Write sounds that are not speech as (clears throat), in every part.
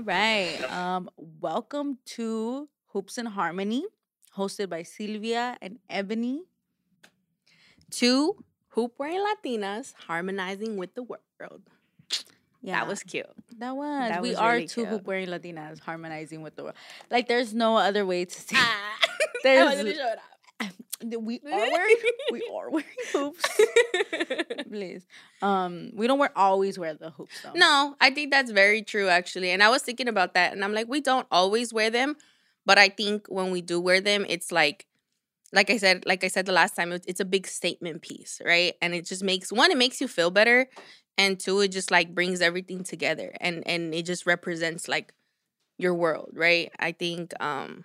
All right. Um, welcome to Hoops and Harmony, hosted by Silvia and Ebony. Two hoop wearing Latinas harmonizing with the world. Yeah, That was cute. that was. that we was are really two hoop wearing Latinas harmonizing with the world. Like, there's no other way to say. (laughs) (laughs) There's- wanted to show it we (laughs) are wearing. we are wearing (laughs) hoops. Please. Um, we don't wear always wear the hoops though. no, I think that's very true actually. And I was thinking about that and I'm like, we don't always wear them, but I think when we do wear them, it's like like I said, like I said the last time, it's, it's a big statement piece, right? And it just makes one, it makes you feel better, and two, it just like brings everything together, and and it just represents like your world, right? I think, um,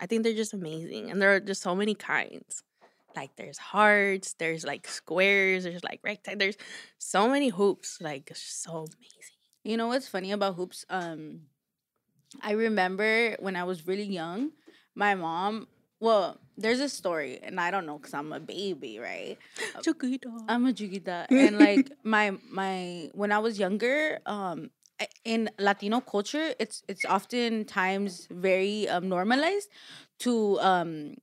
I think they're just amazing, and there are just so many kinds. Like there's hearts, there's like squares, there's like rectangles, there's so many hoops, like it's just so amazing. You know what's funny about hoops? Um, I remember when I was really young, my mom. Well, there's a story, and I don't know because I'm a baby, right? (gasps) Chiquito. I'm a chiquita, and like (laughs) my my when I was younger, um, in Latino culture, it's it's oftentimes very um normalized to um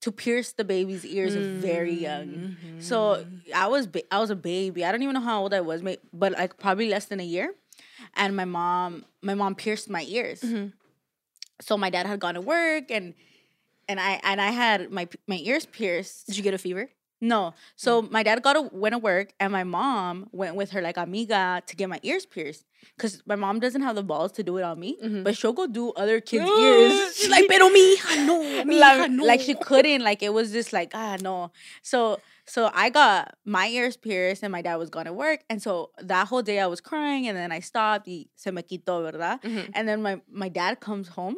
to pierce the baby's ears very young. So I was ba- I was a baby. I don't even know how old I was, but like probably less than a year. And my mom my mom pierced my ears. Mhm. So my dad had gone to work and and I and I had my my ears pierced. Did you get a fever? No. So my dad got to went to work and my mom went with her like amiga to get my ears pierced. Cause my mom doesn't have the balls to do it on me, Mhm. but she'll go do other kids' ears. (laughs) She's like, pero mi hija no, mi like, hija no. like she couldn't like it was just like ah no so so i got my ears pierced and my dad was gone to work and so that whole day i was crying and then i stopped y se me quitó verdad Mhm. and then my my dad comes home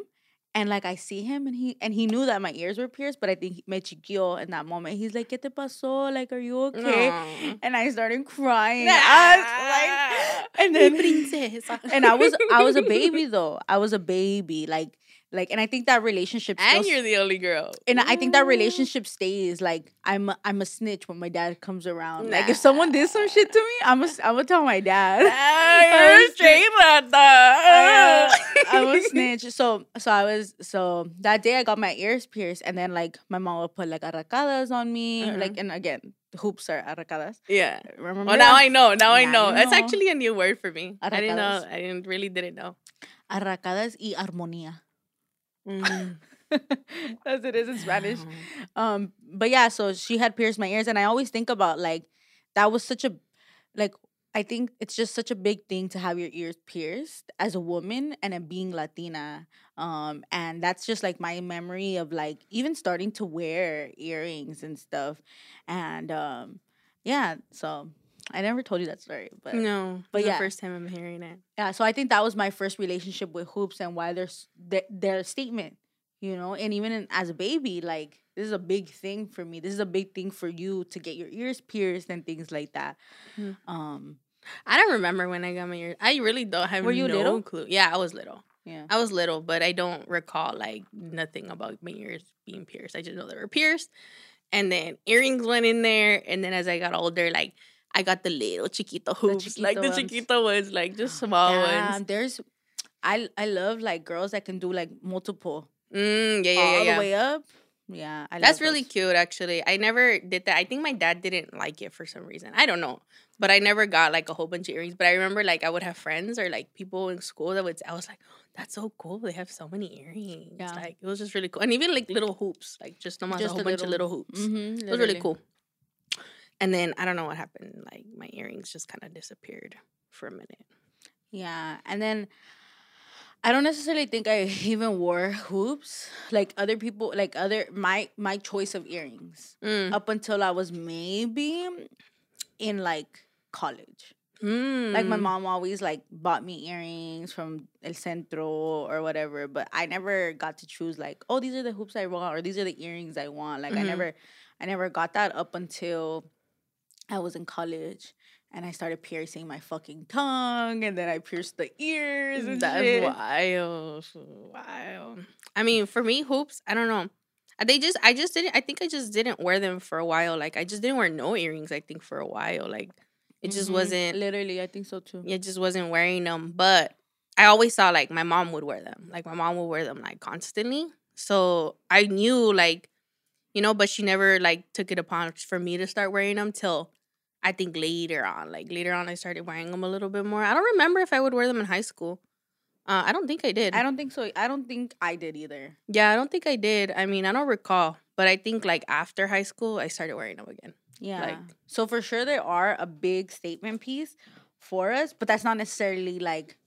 and like I see him and he and he knew that my ears were pierced, but I think he me chiquillo in that moment. He's like, ¿Qué te pasó? Like, are you okay? And I started crying. I was like, and then princesa. and I was I was a (laughs) baby though. I was a baby. Like like and I think that relationship and still you're the only girl. and I think that relationship stays like I'm a, I'm a snitch when my dad comes around. Like if someone did some shit to me, I'm a, I'm gonna tell my dad. Ah, you're (laughs) a straight I, rata. (laughs) I'm a snitch. So so I was so that day I got my ears pierced and then like my mom would put like arracadas on me. Uh-huh. Like and again, hoops are arracadas. Yeah. Remember? Well, now I know. Now I know. That's actually a new word for me. I didn't know. I didn't really didn't know. arracadas y armonía. Mm. (laughs) That's it is in Spanish. Um, but yeah, so she had pierced my ears, and I always think about like that was such a like I think it's just such a big thing to have your ears pierced as a woman and then being Latina. Um, and that's just like my memory of like even starting to wear earrings and stuff. And um, yeah, so I never told you that story, but No, but yeah. the first time I'm hearing it. yeah, so I think that was my first relationship with hoops and why there's their, their statement, you know, and even in, as a baby, like this is a big thing for me. This is a big thing for you to get your ears pierced and things like that. Mhm. Um, I don't remember when I got my ears. I really don't have Were you no little? clue. Yeah, I was little. yeah, I was little, but I don't recall like nothing about my ears being pierced. I just know they were pierced, and then earrings went in there. And then as I got older, like I got the little chiquito hoops, (laughs) like the chiquito ones. chiquito ones, like just (gasps) small Damn, ones. There's, I I love like girls that can do like multiple Mm, yeah, yeah, all yeah. the way up. Yeah, I That's really those. cute, actually. I never did that. I think my dad didn't like it for some reason. I don't know, but I never got like a whole bunch of earrings. But I remember like I would have friends or like people in school that would. I was like, that's so cool. They have so many earrings. Yeah. Like it was just really cool, and even like little hoops, like just almost Just a whole the bunch of little hoops. Mhm, It was really cool. And then I don't know what happened. Like my earrings just kind of disappeared for a minute. Yeah, and then I don't necessarily think I (laughs) even wore hoops like other people, like other my my choice of earrings Mm. up until I was maybe in like college. Like my Mm. mom always like bought me earrings from El Centro or whatever, but I never got to choose like, oh, these are the hoops I want or these are the earrings I want. Like I Mhm. never I never got that up until I was in college and I started piercing my fucking tongue and then I pierced the ears and That's shit. wild. Wow. I mean, for me, hoops, I don't know. Uh, They just, I just didn't, I think I just didn't wear them for a while. Like, I just didn't wear no earrings, I think, for a while. Like, it just Mhm. wasn't, literally I think so too. it just wasn't wearing them. But I always saw like my mom would wear them. Like my mom would wear them like constantly. So I knew like, you know, but she never like took it upon for me to start wearing them till I think later on. Like later on, I started wearing them a little bit more. I don't remember if I would wear them in high school. Uh, I don't think I did. I don't think so. I don't think I did either. yeah, I don't think I did. I mean, I don't recall, but I think like after high school, I started wearing them again. Yeah. Like- so for sure they are a big statement piece for us, but that's not necessarily like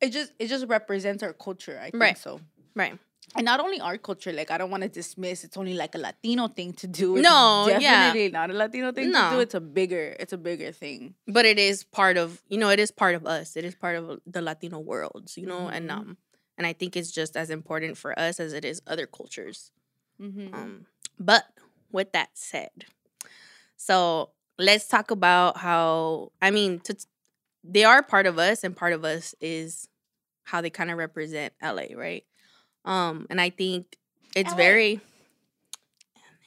it just it just represents our culture, I think Right. so. Right. And not only our culture, like I don't want to dismiss it's only like a Latino thing to do. It's No, yeah. definitely not a Latino thing to No. do. It's a bigger it's a bigger thing. But it is part of you know it is part of us. It is part of the Latino worlds. You know, and Mhm. um and I think it's just as important for us as it is other cultures. Mm-hmm. Um, but with that said, so let's talk about how I mean, to, they are part of us, and part of us is how they kind of represent LA, right? Um, and I think it's LA. very.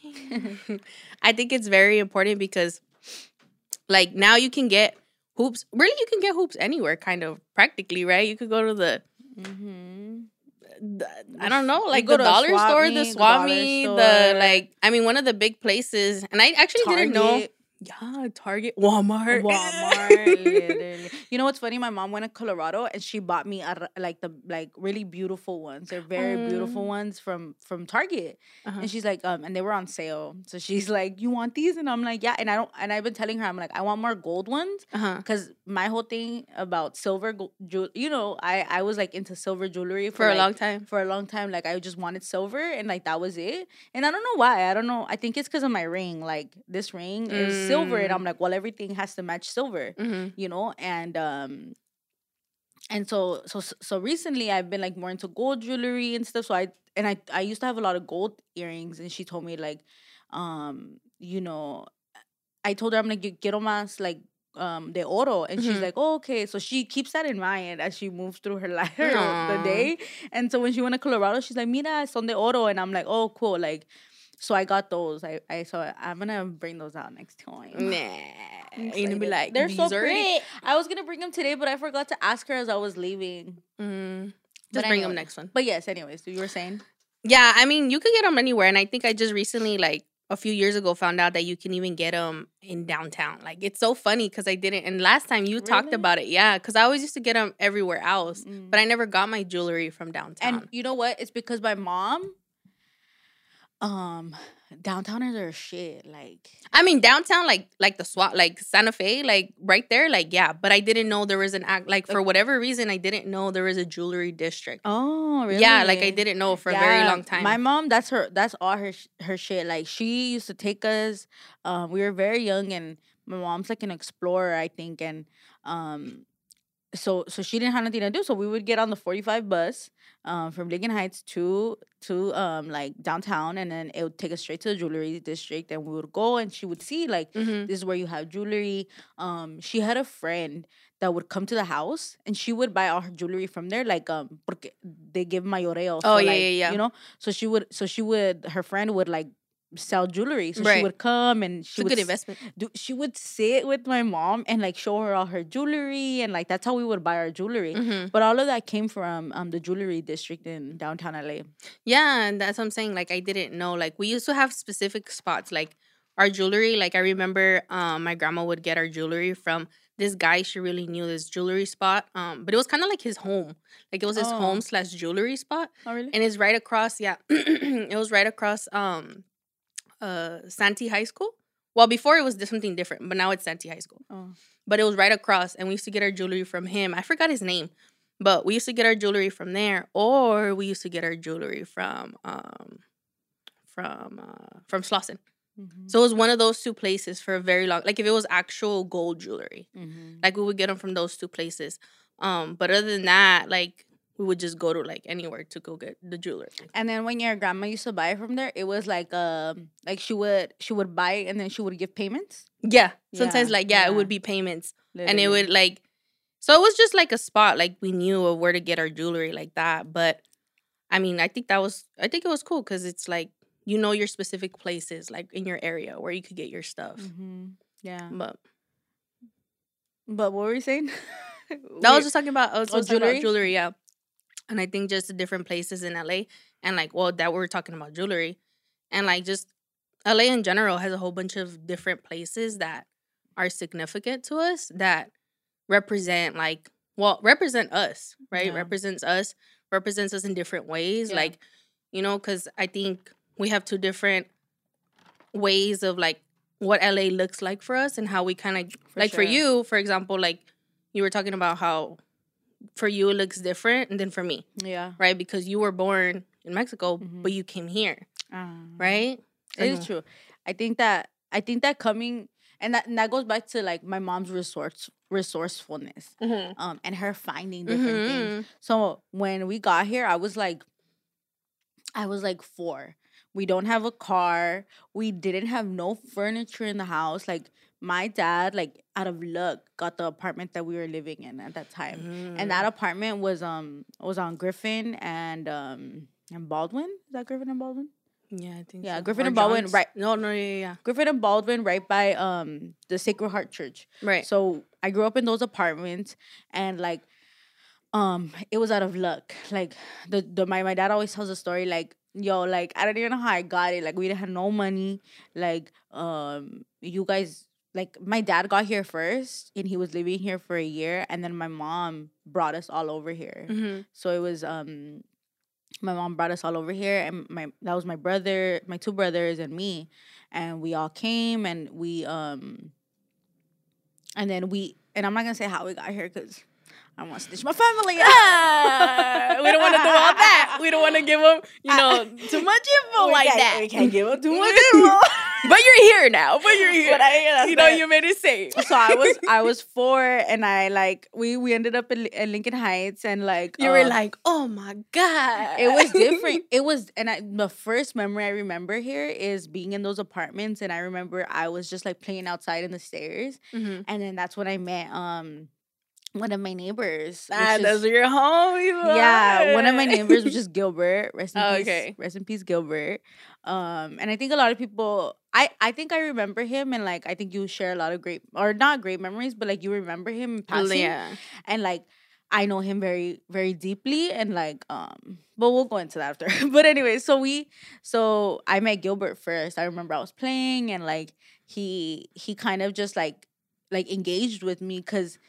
(laughs) I think it's very important because, like, now you can get hoops. Really, you can get hoops anywhere, kind of practically, right? You could go to the mm-hmm. the- I don't know, like go the dollar store, meet, the the dollar meet, the store. like. I mean, one of the big places, and I actually didn't know. Yeah, Target, Walmart, Walmart. (laughs) You know what's funny? My mom went to Colorado and she bought me a, like the like really beautiful ones. They're very beautiful Um. ones from from Target. Uh-huh. And she's like, um, and they were on sale. So she's like, "You want these?" And I'm like, "Yeah." And I don't. And I've been telling her, I'm like, I want more gold ones Uh-huh. because my whole thing about silver, jewel, you know, I I was like into silver jewelry For a like, long time. for a long time. Like I just wanted silver, and like that was it. And I don't know why. I don't know. I think it's because of my ring. Like this ring is silver, and Mm. I'm like, well, everything has to match silver, hmm you know. And um, and so so so recently, I've been like more into gold jewelry and stuff. So I and I I used to have a lot of gold earrings, and she told me like, um, you know, I told her I'm gonna get quiero más like um de oro and she's Mhm. like oh, okay so she keeps that in mind as she moves through her (laughs) life the day and so when she went to colorado she's like mira son de oro and i'm like oh cool like so i got those i, I so i'm gonna bring those out next time Nah, I'm gonna be like, They're so pretty. it. i was gonna bring them today but i forgot to ask her as i was leaving Mm. But Just bring them next one. but yes anyways you were saying Yeah, I mean, you could get them anywhere, and I think I just recently, like a few years ago, found out that you can even get them in downtown. Like it's so funny because I didn't. And last time you talked about it, yeah, because I always used to get them everywhere else, Mm. but I never got my jewelry from downtown. and you know what it's because my mom um downtowners are shit like I mean, downtown, like like the SWAT, like Santa Fe, like right there, like yeah. But I didn't know there was an act. Like for whatever reason, I didn't know there was a jewelry district. Oh, really? Yeah, like I didn't know for a very long time. My mom, that's her. That's all her her shit. Like she used to take us. Um, we were very young, and my mom's like an explorer, I think, and um, so so she didn't have nothing to do. So we would get on the forty five bus, um, from Lincoln Heights to to um like downtown, and then it would take us straight to the jewelry district, and we would go, and she would see like Mhm. this is where you have jewelry. Um, she had a friend that would come to the house and she would buy all her jewelry from there, like um, porque they give mayoreo. Oh, yeah, like, yeah, yeah. You know, so she would, so she would, her friend would like sell jewelry. So she would come and It's she a would good investment. do she would sit with my mom and like show her all her jewelry and like that's how we would buy our jewelry. Mhm. But all of that came from um the jewelry district in downtown LA. Yeah, and that's what I'm saying. Like I didn't know. Like we used to have specific spots. Like our jewelry. Like I remember, um, my grandma would get our jewelry from this guy. She really knew this jewelry spot. Um, but it was kind of like his home. Like it was his Oh. home slash jewelry spot, Oh really? and it's right across. Yeah, (clears throat) it was right across. Um, uh, Santee High School. Well, before it was something different, but now it's Santee High School. oh. But it was right across, and we used to get our jewelry from him. I forgot his name, but we used to get our jewelry from there, or we used to get our jewelry from um from uh from Slauson. Mhm. So it was one of those two places for a very long. Like if it was actual gold jewelry, Mhm. like we would get them from those two places. Um, but other than that, like we would just go to like anywhere to go get the jewelry. And then when your grandma used to buy from there, it was like um like she would she would buy it and then she would give payments. Yeah, sometimes Yeah, like yeah, it would be payments. and it would like so it was just like a spot like we knew of where to get our jewelry like that but i mean i think that was i think it was cool because it's like you know your specific places like in your area where you could get your stuff Mhm. Yeah. but But what were you saying? That was just talking about Oh, just talking jewelry? jewelry, yeah. And I think just the different places in LA and like well that we're talking about jewelry. And like just LA in general has a whole bunch of different places that are significant to us that represent like well represent us right Yeah. represents us represents us in different ways Yeah. like you know because i think we have two different ways of like what la looks like for us and how we kind of like for you for example like you were talking about how for you it looks different than for me yeah. right because you were born in mexico Mhm. but you came here Um, right It is true. I think that I think that coming and that and that goes back to like my mom's resource resourcefulness um and her finding different things. Mhm. So when we got here, I was like I was like 4. We don't have a car. We didn't have no furniture in the house. Like my dad like out of luck got the apartment that we were living in at that time. Mm. And that apartment was um was on Griffin and um and Baldwin. Is that Griffin and Baldwin? yeah i think Yeah, so. Griffin Or and Baldwin, John's. right. no no yeah yeah Griffin and Baldwin right by um the Sacred Heart Church. right So I grew up in those apartments and like um it was out of luck. Like the, the my, my dad always tells a story like yo like I don't even know how I got it. Like we didn't have no money. Like um you guys like my dad got here first and he was living here for a year and then my mom brought us all over here. hmm So it was um my mom brought us all over here and my that was my brother, my two brothers and me and we all came and we um and then we and I'm not gonna say how we got here because I don't want to stitch my family. Ah, (laughs) we don't want to do all that. We don't want to give them, you know, (laughs) too much info We like that. We can't give up (laughs) too much info. But you're here now. But you're here. But I- you know, that's you made it safe. so I was I was four and I like we we ended up in, in Lincoln Heights and like You were uh, like, oh my god, it was different. It was, and I, the first memory I remember here is being in those apartments, and I remember I was just like playing outside in the stairs, Mhm. and then that's when I met um one of my neighbors. Ah, is- those are your homies. yeah, one of my neighbors, which (laughs) is Gilbert. Rest in Oh, peace. okay. Rest in peace, Gilbert. Um, and I think a lot of people, I I think I remember him, and like I think you share a lot of great or not great memories, but like you remember him in passing yeah. and like I know him very very deeply and like um but we'll go into that after. (laughs) but anyway, so we so I met Gilbert first. I remember I was playing and like he he kind of just like like engaged with me cuz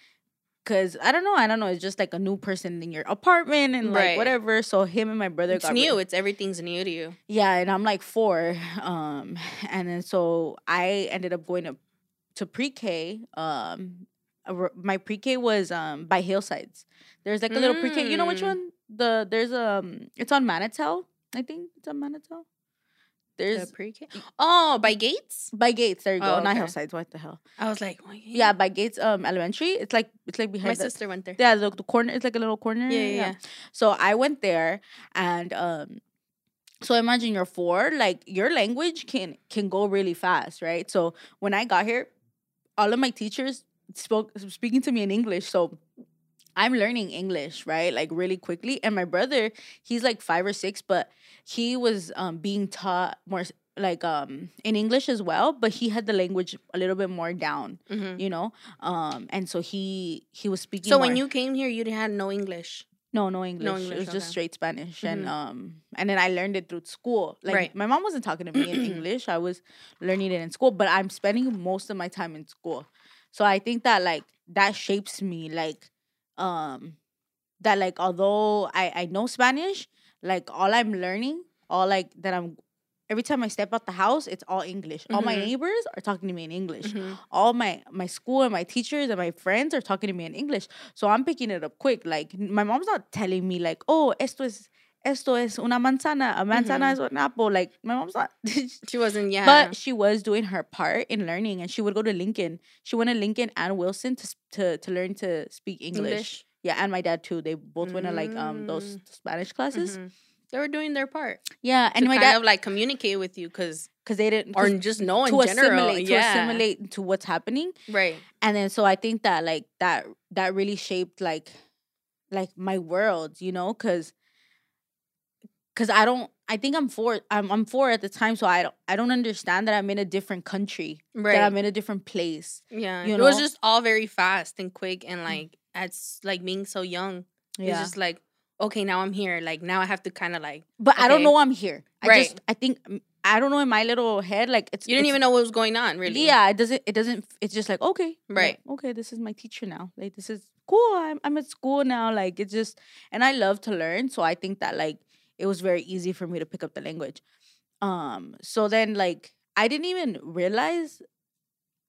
cuz I don't know, I don't know, it's just like a new person in your apartment and like Right. whatever. So him and my brother It's got new. It's everything's new to you. yeah, and I'm like 4 um and then so I ended up going to to pre-K um my pre-K was um by Hillsides. There's like a little pre-K. You know which Mm. one? The there's um it's on Manitou. I think it's on Manitou. The There's pre-K. Oh, by Gates. by Gates. There you go. Oh, Not okay. Hillsides. What the hell? I was like, Yeah, by Gates um Elementary. It's like it's like My behind the, sister went there. yeah the, the corner. It's like a little corner. Yeah, yeah, yeah. So I went there and um so imagine you're four, like your language can can go really fast, right? So when I got here, all of my teachers spoke speaking to me in English. So I'm learning English, right? Like really quickly. And my brother, he's like five or six, but he was um being taught more like um in English as well, but he had the language a little bit more down, Mhm. you know? Um and so he he was speaking So when you came here, you had no English. no, no English. it English, was just straight Spanish, and Mhm. um, and then I learned it through school. Like Right. my mom wasn't talking to me in (clears throat) English; I was learning it in school. But I'm spending most of my time in school, so I think that like that shapes me. Like, um, that like although I I know Spanish, like all I'm learning, all like that I'm. Every time I step out the house, it's all English. All my Mhm. neighbors are talking to me in English Mhm. all my my school and my teachers and my friends are talking to me in English. So I'm picking it up quick. Like my mom's not telling me like, oh, esto es esto es una manzana, a manzana es un apple. Like my mom's not. (laughs) She wasn't. Yeah. But she was doing her part in learning, and she would go to Lincoln. She went to Lincoln and Wilson to to to learn to speak English. English. Yeah, and my dad too. They both went to like um those Mm. Spanish classes. Mhm. They were doing their part. Yeah, and to my kind dad of like communicate with you, cause because they didn't or just know in to general. assimilate yeah. to assimilate to what's happening. Right. and then so i think that like that that really shaped like like my world you know because because i don't i think i'm four I'm, I'm four at the time so i don't i don't understand that i'm in a different country Right. that i'm in a different place yeah. you it was just all very fast and quick and like as like being so young. Yeah. It's just like, okay, now I'm here. Like now I have to kind of like But I don't know I'm here. I Right. just I think mm, I don't know in my little head like it's you didn't it's- even know what was going on, really. Yeah, it doesn't it doesn't it's just like okay. Right. okay, this is my teacher now. Like this is cool. I'm I'm at school now. Like it's just and I love to learn, so I think that like it was very easy for me to pick up the language. Um so then like I didn't even realize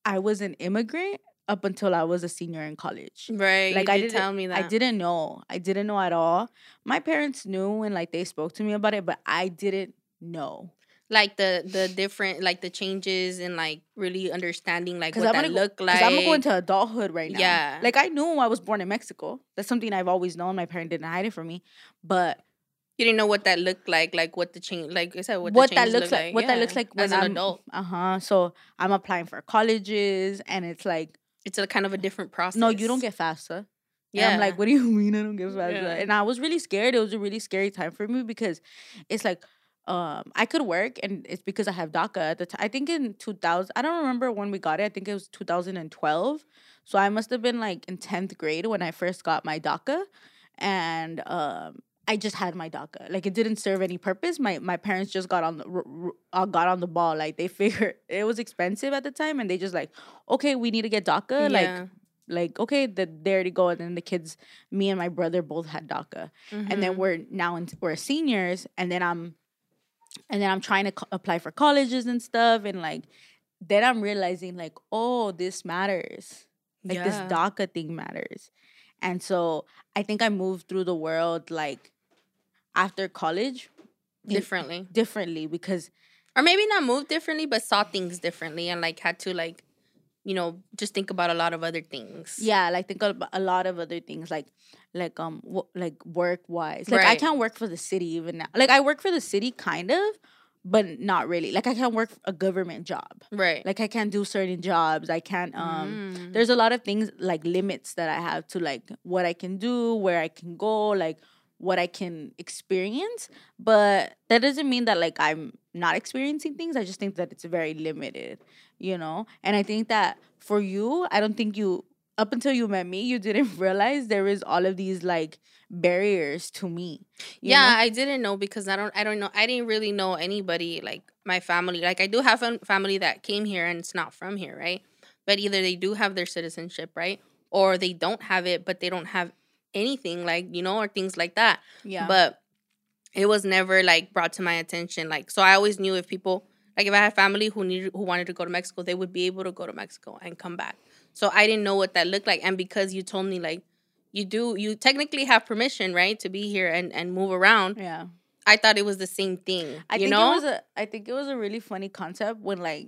I was an immigrant up until I was a senior in college. Right. Like you I did didn't tell me that. I didn't know. I didn't know at all. My parents knew and like they spoke to me about it, but I didn't know. like the the different like the changes and like really understanding like what I'm that gonna go, look like. Because I'm gonna go into adulthood right now. Yeah. Like I knew I was born in Mexico. That's something I've always known. My parent didn't hide it from me. But you didn't know what that looked like, like what the change, like I said, what, what, the that looks look like, what that looks like when as an I'm adult. Uh huh. So I'm applying for colleges, and it's like, It's a kind of a different process. no, you don't get FAFSA. Yeah. Yeah, I'm like, what do you (laughs) mean I don't get FAFSA? Yeah. And I was really scared. It was a really scary time for me because it's like, um, I could work, and it's because I have DACA at the time. I think in 2000, I don't remember when we got it. I think it was 2012. So I must have been like in 10th grade when I first got my DACA, and um, I just had my DACA. Like it didn't serve any purpose. My my parents just got on the r- uh, got on the ball. Like they (laughs) figured it was expensive at the time, and they just like, okay, we need to get DACA. Like Yeah. like okay, the, there to go. And then the kids, me and my brother both had DACA, and then Mhm. we're now in, we're seniors, and then I'm, and then I'm trying to co- apply for colleges and stuff, and like, then I'm realizing like, oh, this matters. Like this DACA thing matters, and so I think I moved through the world like after college differently, differently because or maybe not move differently, but saw things differently and like had to like, you know, just think about a lot of other things. yeah like think about a lot of other things like like um w- like work wise like i can't work for the city even now. Like i work for the city kind of but not really. Like i can't work a government job. Right. like i can't do certain jobs. I can't um Mm. there's a lot of things like limits that i have to like what i can do where i can go like what i can experience but that doesn't mean that like i'm not experiencing things i just think that it's very limited you know and i think that for you i don't think you up until you met me you didn't (laughs) realize there is all of these like barriers to me yeah, know? I didn't know because I don't I don't know I didn't really know anybody like my family. Like I do have a family that came here and it's not from here, right? But either they do have their citizenship, right? Or they don't have it, but they don't have anything like, you know, or things like that. yeah But it was never like brought to my attention. Like so I always knew if people like if I had family who needed who wanted to go to Mexico, they would be able to go to Mexico and come back. So I didn't know what that looked like. And because you told me like you do you technically have permission, right, to be here and, and move around. yeah I thought it was the same thing. i you think know? it was a i think it was a really funny concept when like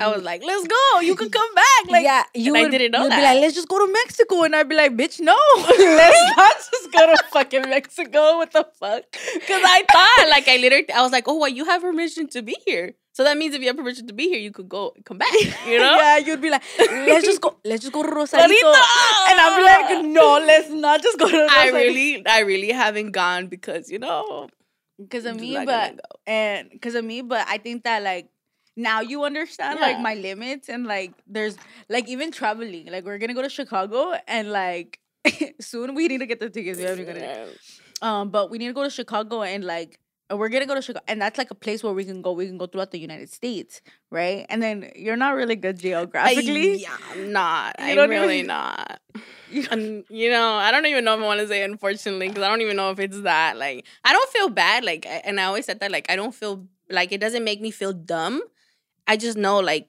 I was like, let's go. You could come back. Like yeah, you and I didn't know you'd be like, let's just go to Mexico, and I'd be like, bitch, no, (laughs) let's not just go to fucking Mexico. What the fuck? Because I thought, like, I literally, I was like, oh, well, you have permission to be here. So that means if you have permission to be here, you could go, come back. You (laughs) know? yeah, you'd be like, let's just go, (laughs) let's just go to Rosarito, Rosarito! and I'd be like, no, let's not just go to. I really, I really haven't gone because you know, because of me, but and because of me, but I think that like now you understand like my limits and like there's like even traveling. Like we're gonna go to Chicago and like (laughs) soon we need to get the tickets. We haven't got. Um, but we need to go to Chicago and like we're gonna go to Chicago, and that's like a place where we can go. We can go throughout the United States, right? And then you're not really good geographically. yeah, I'm not. You I'm don't really even- not. (laughs) You- And you know, I don't even know if I want to say unfortunately because I don't even know if it's that. Like, I don't feel bad. Like, and I always said that. Like, I don't feel like it doesn't make me feel dumb. I just know, like,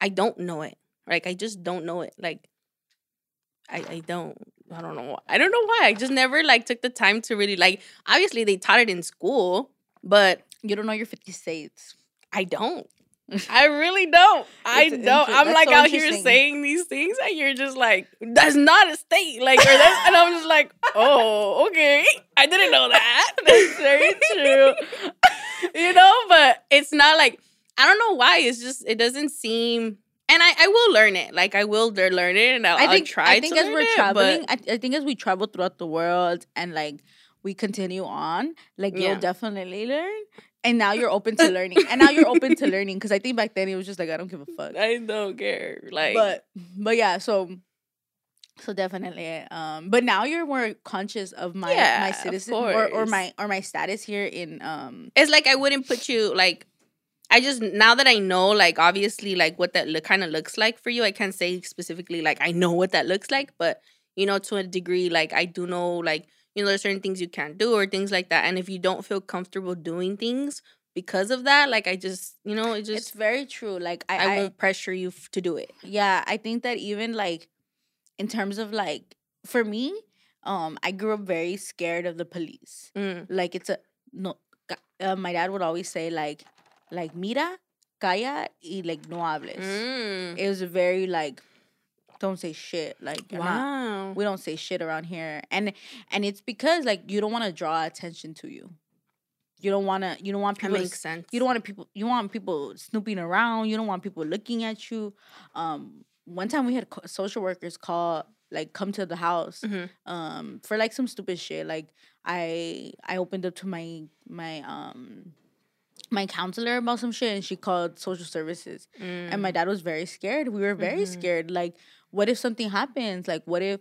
I don't know it. Like, I just don't know it. Like, I I don't. I don't know. Why. I don't know why. I just never like took the time to really like. Obviously, they taught it in school, but You don't know your 50 states. I don't. (laughs) I really don't. I It's don't. I'm like so out here saying these things, and you're just like, "That's not a state." Like, or that's, and I'm just like, "Oh, okay. (laughs) I didn't know that. (laughs) That's very true." you know, but it's not like I don't know why. It's just it doesn't seem. And I, I will learn it. Like I will lear- learn it, and I'll, I think I'll try I think to as learn we're it, traveling, but- I, I think as we travel throughout the world and like we continue on, like Yeah. you'll definitely learn. And now you're open to learning. And now you're open to (laughs) learning because I think back then it was just like I don't give a fuck. I don't care. Like, but but yeah, so So definitely, um, but now you're more conscious of my Yeah, my citizen or, or my or my status here in um It's like I wouldn't put you like. I just now that I know, like obviously, like what that look kind of looks like for you. I can't say specifically like I know what that looks like, but you know, to a degree, like I do know, like you know, there's certain things you can't do or things like that. And if you don't feel comfortable doing things because of that, like I just, you know, it just it's very true. Like I, I, I, won't pressure you f- to do it. yeah, I think that even like in terms of like for me, um, I grew up very scared of the police. Mm. Like it's a no. Uh, my dad would always say like, like mira, calla y like no hables. Mm. It was very like, don't say shit. Like you're not Wow. we don't say shit around here and and it's because like you don't want to draw attention to you you don't want to you don't want people to makes s- sense. you don't want people you want people snooping around you don't want people looking at you um one time we had social workers call like come to the house Mhm. um for like some stupid shit like i i opened up to my my um my counselor about some shit and she called social services. And my Mm. dad was very scared. We were very Mhm. scared. Like what if something happens? Like what if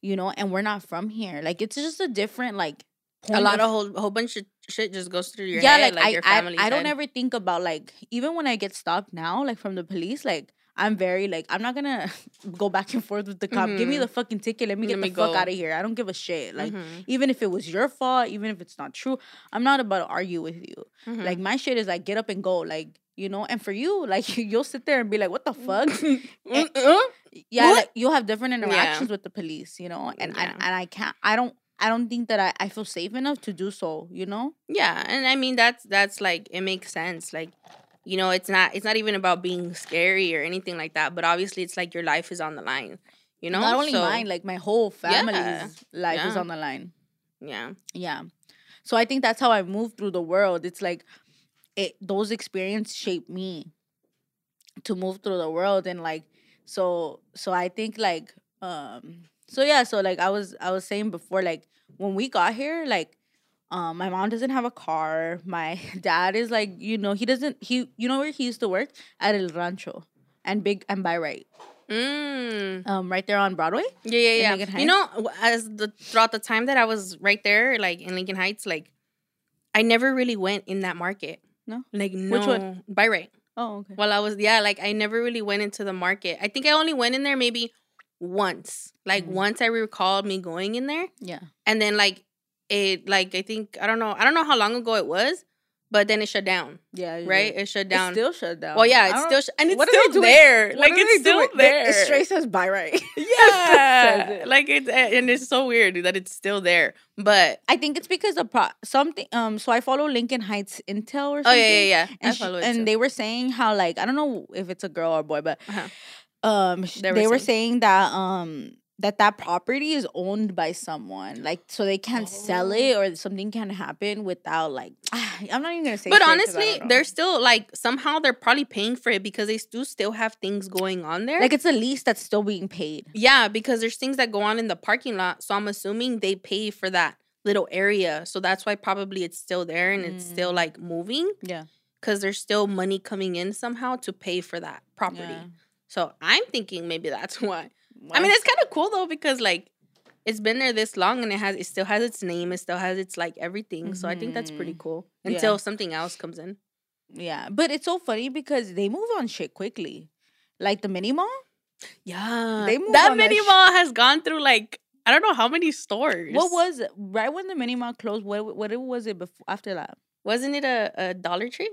you know and we're not from here. Like it's just a different like a lot of whole whole bunch of shit just goes through your yeah head, like, like, your I, I i don't ever think about like even when i get stopped now like from the police like i'm very like i'm not gonna (laughs) go back and forth with the cop give me Mhm. the fucking ticket let me Let get me the fuck go. out of here i don't give a shit like Mhm. even if it was your fault even if it's not true i'm not about to argue with you Mhm. like my shit is like get up and go like you know and for you (laughs) like you'll sit there and be like what the fuck (laughs) uh, yeah like you'll have different Yeah. interactions with the police you know and, Yeah. and and i can't i don't i don't think that I, I feel safe enough to do so you know Yeah, and I mean that's that's like it makes sense. Like, you know, it's not it's not even about being scary or anything like that. But obviously, it's like your life is on the line. You know, not only So, mine like my whole family's Yeah, life is on the line. Yeah, yeah. So i think that's how i move through the world. It's like it those experiences shape me to move through the world and like so so i think like um so yeah so like i was i was saying before like when we got here like um my mom doesn't have a car my (laughs) dad is like you know he doesn't he you know where he used to work at el rancho and big and by right mm. um right there on broadway yeah, yeah, yeah. You know, as the throughout the time that I was right there, like in Lincoln Heights, like I never really went in that market. No? like no, Which one? By right. oh okay While I was yeah, like I never really went into the market. I think I only went in there maybe once. Like Mhm. once I recalled me going in there. yeah and then like it like I think I don't know I don't know how long ago it was, but then it shut down. yeah yeah. Right, it shut It's down. still shut down. well, yeah, it's still sh- and it's still there. what Like it's still there. It straight says by right. (laughs) yeah, it. like it's and it's so weird that it's still there. But I think it's because of pro- something. Um, so I follow Lincoln Heights Intel or oh yeah, yeah, yeah. And, she- and they were saying how like I don't know if it's a girl or a boy, but Uh-huh. um, They they, were were saying that um that that property is owned by someone, like so they can't sell it or something can happen without like (sighs) I'm not even gonna say. But shit 'cause I honestly, they're still like somehow they're probably paying for it because they do still have things going on there. like it's a lease that's still being paid. Yeah, because there's things that go on in the parking lot. So I'm assuming they pay for that little area. So that's why probably it's still there and it's still Mm. like moving Yeah, because there's still money coming in somehow to pay for that property. Yeah. So I'm thinking maybe that's (laughs) why. I mean, it's kind of cool though because like it's been there this long and it has it still has its name, it still has its like everything. So I think that's pretty Mhm. cool Yeah. until something else comes in. yeah, but it's so funny because they move on shit quickly. Like the mini mall. Yeah, They move that mini sh- mall has gone through like I don't know how many stores. What was it? right when the mini mall closed? What what was it before after that? Wasn't it a, a Dollar Tree?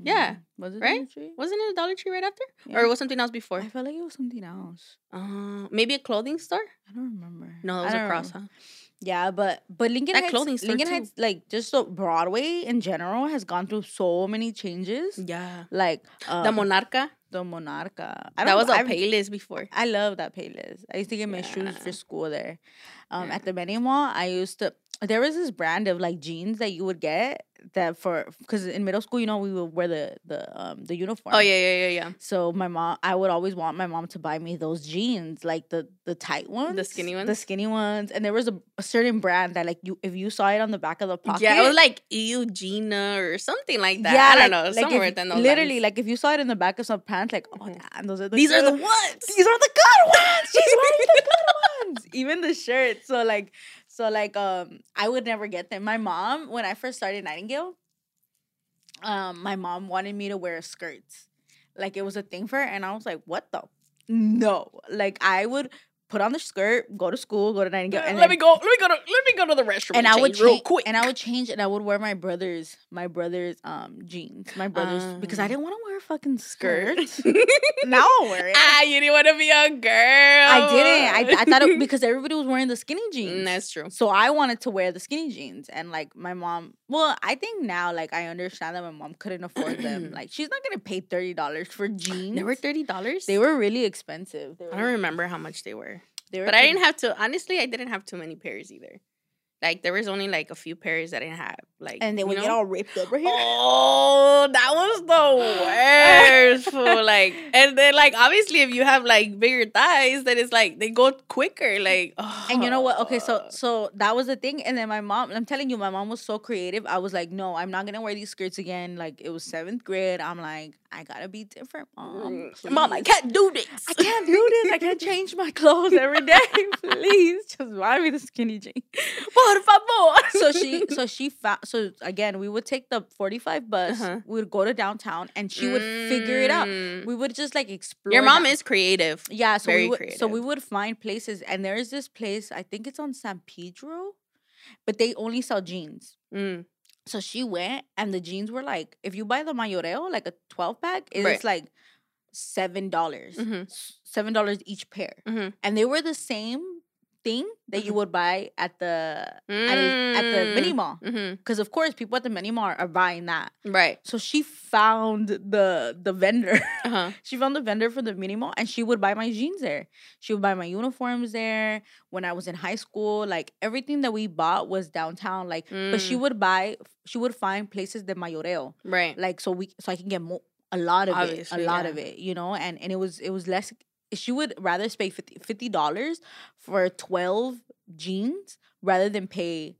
Yeah, Mm, was it right? Dollar Tree? Wasn't it a Dollar Tree right after? Yeah. Or it was something else before? I felt like it was something else. Uh, maybe a clothing store? I don't remember. No, it was across, know. huh? Yeah, but but Lincoln That Heights, clothing store, Lincoln too. Heights, like just so Broadway in general has gone through so many changes. Yeah. Like um, the Monarca? the Monarca. I That was a Payless before. I love that Payless. I used to get my shoes for school there. Um, Yeah. at the Mini Mall, I used to. There was this brand of like jeans that you would get that for because in middle school, you know, we would wear the the um the uniform. Oh yeah, yeah, yeah, yeah. So my mom, I would always want my mom to buy me those jeans, like the the tight ones, The skinny ones. the skinny ones. And there was a, a certain brand that like you, if you saw it on the back of the pocket, Yeah, it was like Eugenia or something like that. yeah, I don't like- know, like somewhere if- within those literally, lines. like if you saw it in the back of some pants, like oh, Mhm. damn, those are the these are the good- ones. these are the good (laughs) ones. She's wearing the good ones. Even the shirt. So like, so like, um, I would never get them. My mom, when I first started Nightingale, um, my mom wanted me to wear skirts. Like it was a thing for her, and I was like, what the? No. Like I would put on the skirt, go to school, go to Nightingale, and let then- me go. Let me go to. Let me go to the restroom. and I would change real quick. and I would change, and I would wear my brother's, my brother's um jeans, my brother's, because I Ah. didn't want to wear a fucking skirt. skirt. (laughs) now I'll wear it. (laughs) ah, you didn't want to be a girl. I didn't. I, I thought it (laughs) because everybody was wearing the skinny jeans. Mm, That's true. So I wanted to wear the skinny jeans, and like my mom. Well, I think now, like I understand that my mom couldn't afford them. (clears throat) Like she's not gonna pay thirty dollars for jeans. They were thirty dollars. They were really expensive. Were, I don't remember how much they were, They were but I didn't have to. Honestly, I didn't have too many pairs either. Like there was only like a few pairs that I didn't have. Like And they would get all ripped over here. Oh, that was the worst. Like, and then like obviously, if you have like bigger thighs, then it's like they go quicker. Like, And you know what? Okay, so oh. so that was the thing. And then my mom, I'm telling you, my mom was so creative. I was like, no, I'm not gonna wear these skirts again. Like it was seventh grade. I'm like, I gotta be different, mom. Mm, Mom, I can't do this. I can't do this. I can't change my clothes every day. (laughs) Please, just buy me the skinny jeans. (laughs) Por favor. (laughs) So she, so she found. So again, we would take the forty-five bus. Uh-huh. We would go to downtown, and she would figure it out. Mm. We would just like explore. Your mom down- is creative. Yeah, so very we would, so we would find places, and there is this place. I think it's on San Pedro, but they only sell jeans. Mm. So she went, and the jeans were like, if you buy the mayoreo, like a twelve pack, it's Right. like seven dollars, Mhm. seven dollars each pair, Mhm. and they were the same thing that you Mhm. would buy at the at, a, at the mini mall. Mm-hmm. Because of course, people at the mini mall are, buying that. Right. So she found the the vendor. Uh-huh. (laughs) she found the vendor for the mini mall, and she would buy my jeans there. She would buy my uniforms there. When I was in high school, like everything that we bought was downtown. Like, but she Mm. would buy. She would find places de mayoreo, Right. like so we so I can get mo- a lot of it, a lot yeah. of it, you know. And and it was it was less. She would rather pay 50 dollars for twelve jeans rather than pay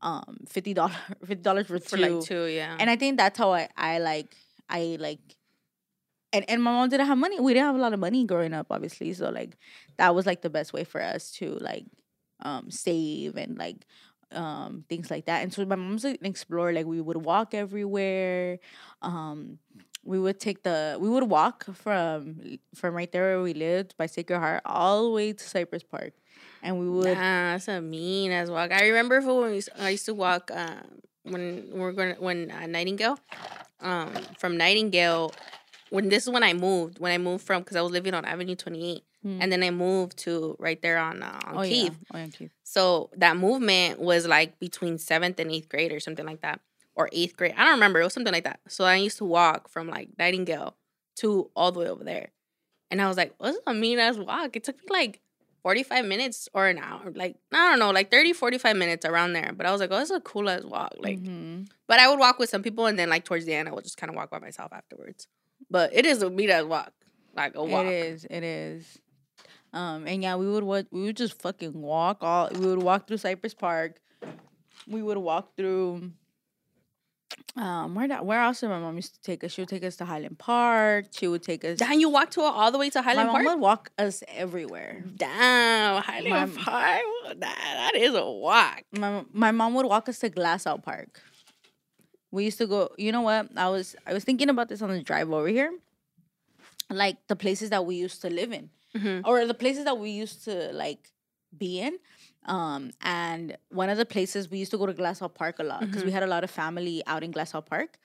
um fifty dollars (laughs) fifty dollars for For two. like two, yeah. And I think that's how I I like I like and and my mom didn't have money. We didn't have a lot of money growing up, obviously. So like that was like the best way for us to like um save and like um things like that. And so my mom's like, an explorer. Like we would walk everywhere. Um we would take the we would walk from from right there where we lived by Sacred Heart all the way to Cypress Park. And we would Nah, that's a mean as walk. I remember for when we used, I used to walk um, when we are going when uh, Nightingale, um, from Nightingale. When this is when I moved. When I moved from because I was living on Avenue Twenty Eight, Hmm. and then I moved to right there on uh, on oh yeah, Keith. oh yeah, Keith. So that movement was like between seventh and eighth grade or something like that, or eighth grade. I don't remember. It was something like that. So I used to walk from like Nightingale to all the way over there, and I was like, "What's a mean ass walk?" It took me like 45 minutes or an hour like i don't know like 30 45 minutes around there but i was like oh this is a cool ass walk like Mhm. but i would walk with some people and then like towards the end i would just kind of walk by myself afterwards but it is a mean ass walk like a walk It is. It is. Um, and yeah, we would what we would just fucking walk all. We would walk through Cypress Park. We would walk through. Um, where that? Where else did my mom used to take us? She would take us to Highland Park. She would take us. damn you walked to all the way to Highland Park? my mom would walk us everywhere. damn highland My- park that, that is a walk My my mom would walk us to Glassell Park. We used to go. You know what? I was I was thinking about this on the drive over here. Like the places that we used to live in. Mhm. or the places that we used to like be in. Um, and one of the places we used to go to Glassell Park a lot because we had a lot of family out in Glassell Park.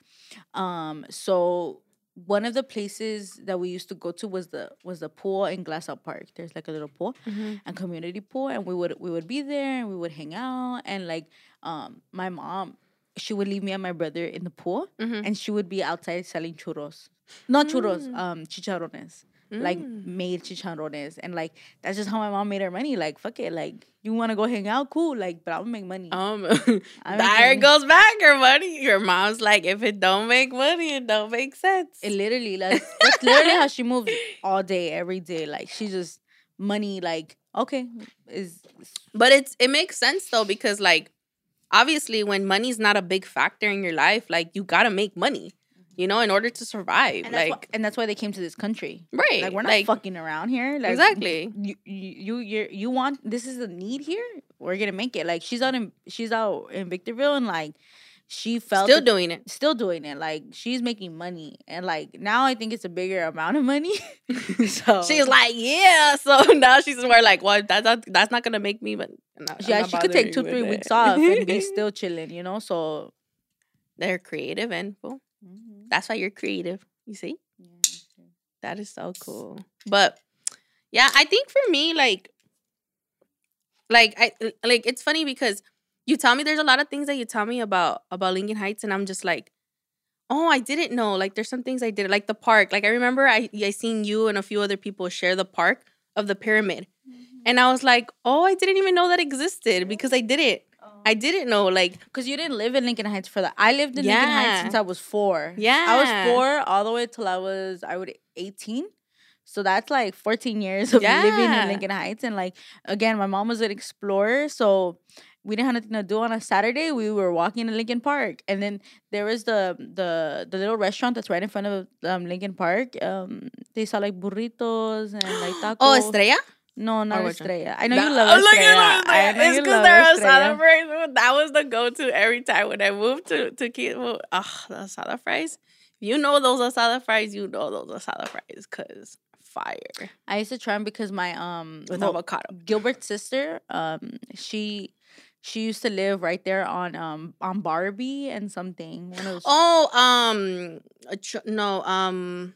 Um, so one of the places that we used to go to was the was the pool in Glassell Park. There's like a little pool Mhm. and community pool, and we would we would be there and we would hang out and like um my mom she would leave me and my brother in the pool Mhm. and she would be outside selling churros, not churros, Mm. um chicharrones. Like Mm. made chicharrones and like that's just how my mom made her money like fuck it like you want to go hang out cool like but i'm gonna make money Um, (laughs) there goes back. Your money. Your mom's like, if it don't make money, it don't make sense. it literally like (laughs) that's literally how she moves all day every day like she just money like okay is But it's it makes sense though because like obviously when money's not a big factor in your life, like you gotta make money, you know, in order to survive. and that's, like why, and that's why they came to this country right, like we're not like, fucking around here like exactly. you you you you want this is a need here we're gonna make it like she's out in she's out in victorville and like she felt Still doing it. still doing it like she's making money and like now i think it's a bigger amount of money (laughs) (laughs) so She's like, yeah. So (laughs) now she's more like, well, that's not that's not gonna make me. But no, I'm yeah not she could take two three it. weeks off and be still chilling you know so They're creative and cool. That's why you're creative. You see. That is so cool. But yeah, I think for me, like, like I like it's funny because you tell me there's a lot of things that you tell me about about Lincoln Heights, and I'm just like, oh, I didn't know. Like, there's some things I did, like the park. Like I remember I I seen you and a few other people share the park of the pyramid, and I was like, oh, I didn't even know that existed because I didn't. I didn't know. Like, because you didn't live in Lincoln Heights for that. I lived in Lincoln Heights since I was four. Yeah, I was four all the way till I was I would eighteen. So that's like fourteen years of living in Lincoln Heights, and like again, my mom was an explorer, so we didn't have nothing to do on a Saturday. We were walking to Lincoln Park, and then there was the the the little restaurant that's right in front of um, Lincoln Park. Um, they sell like burritos and like tacos. (gasps) oh, Estrella. No, not which? Estrella. I know No, you love oh, (laughs) look Estrella. at I know It's because they're asada fries. That was the go-to every time when I moved to to Kingsville. Ah, the asada fries. If you know those asada fries, you know those asada fries, cause fire I used to try them because my um with well, avocado. Gilbert's sister, um, she she used to live right there on um on Barbie and something. One of those, Oh, um, no, um,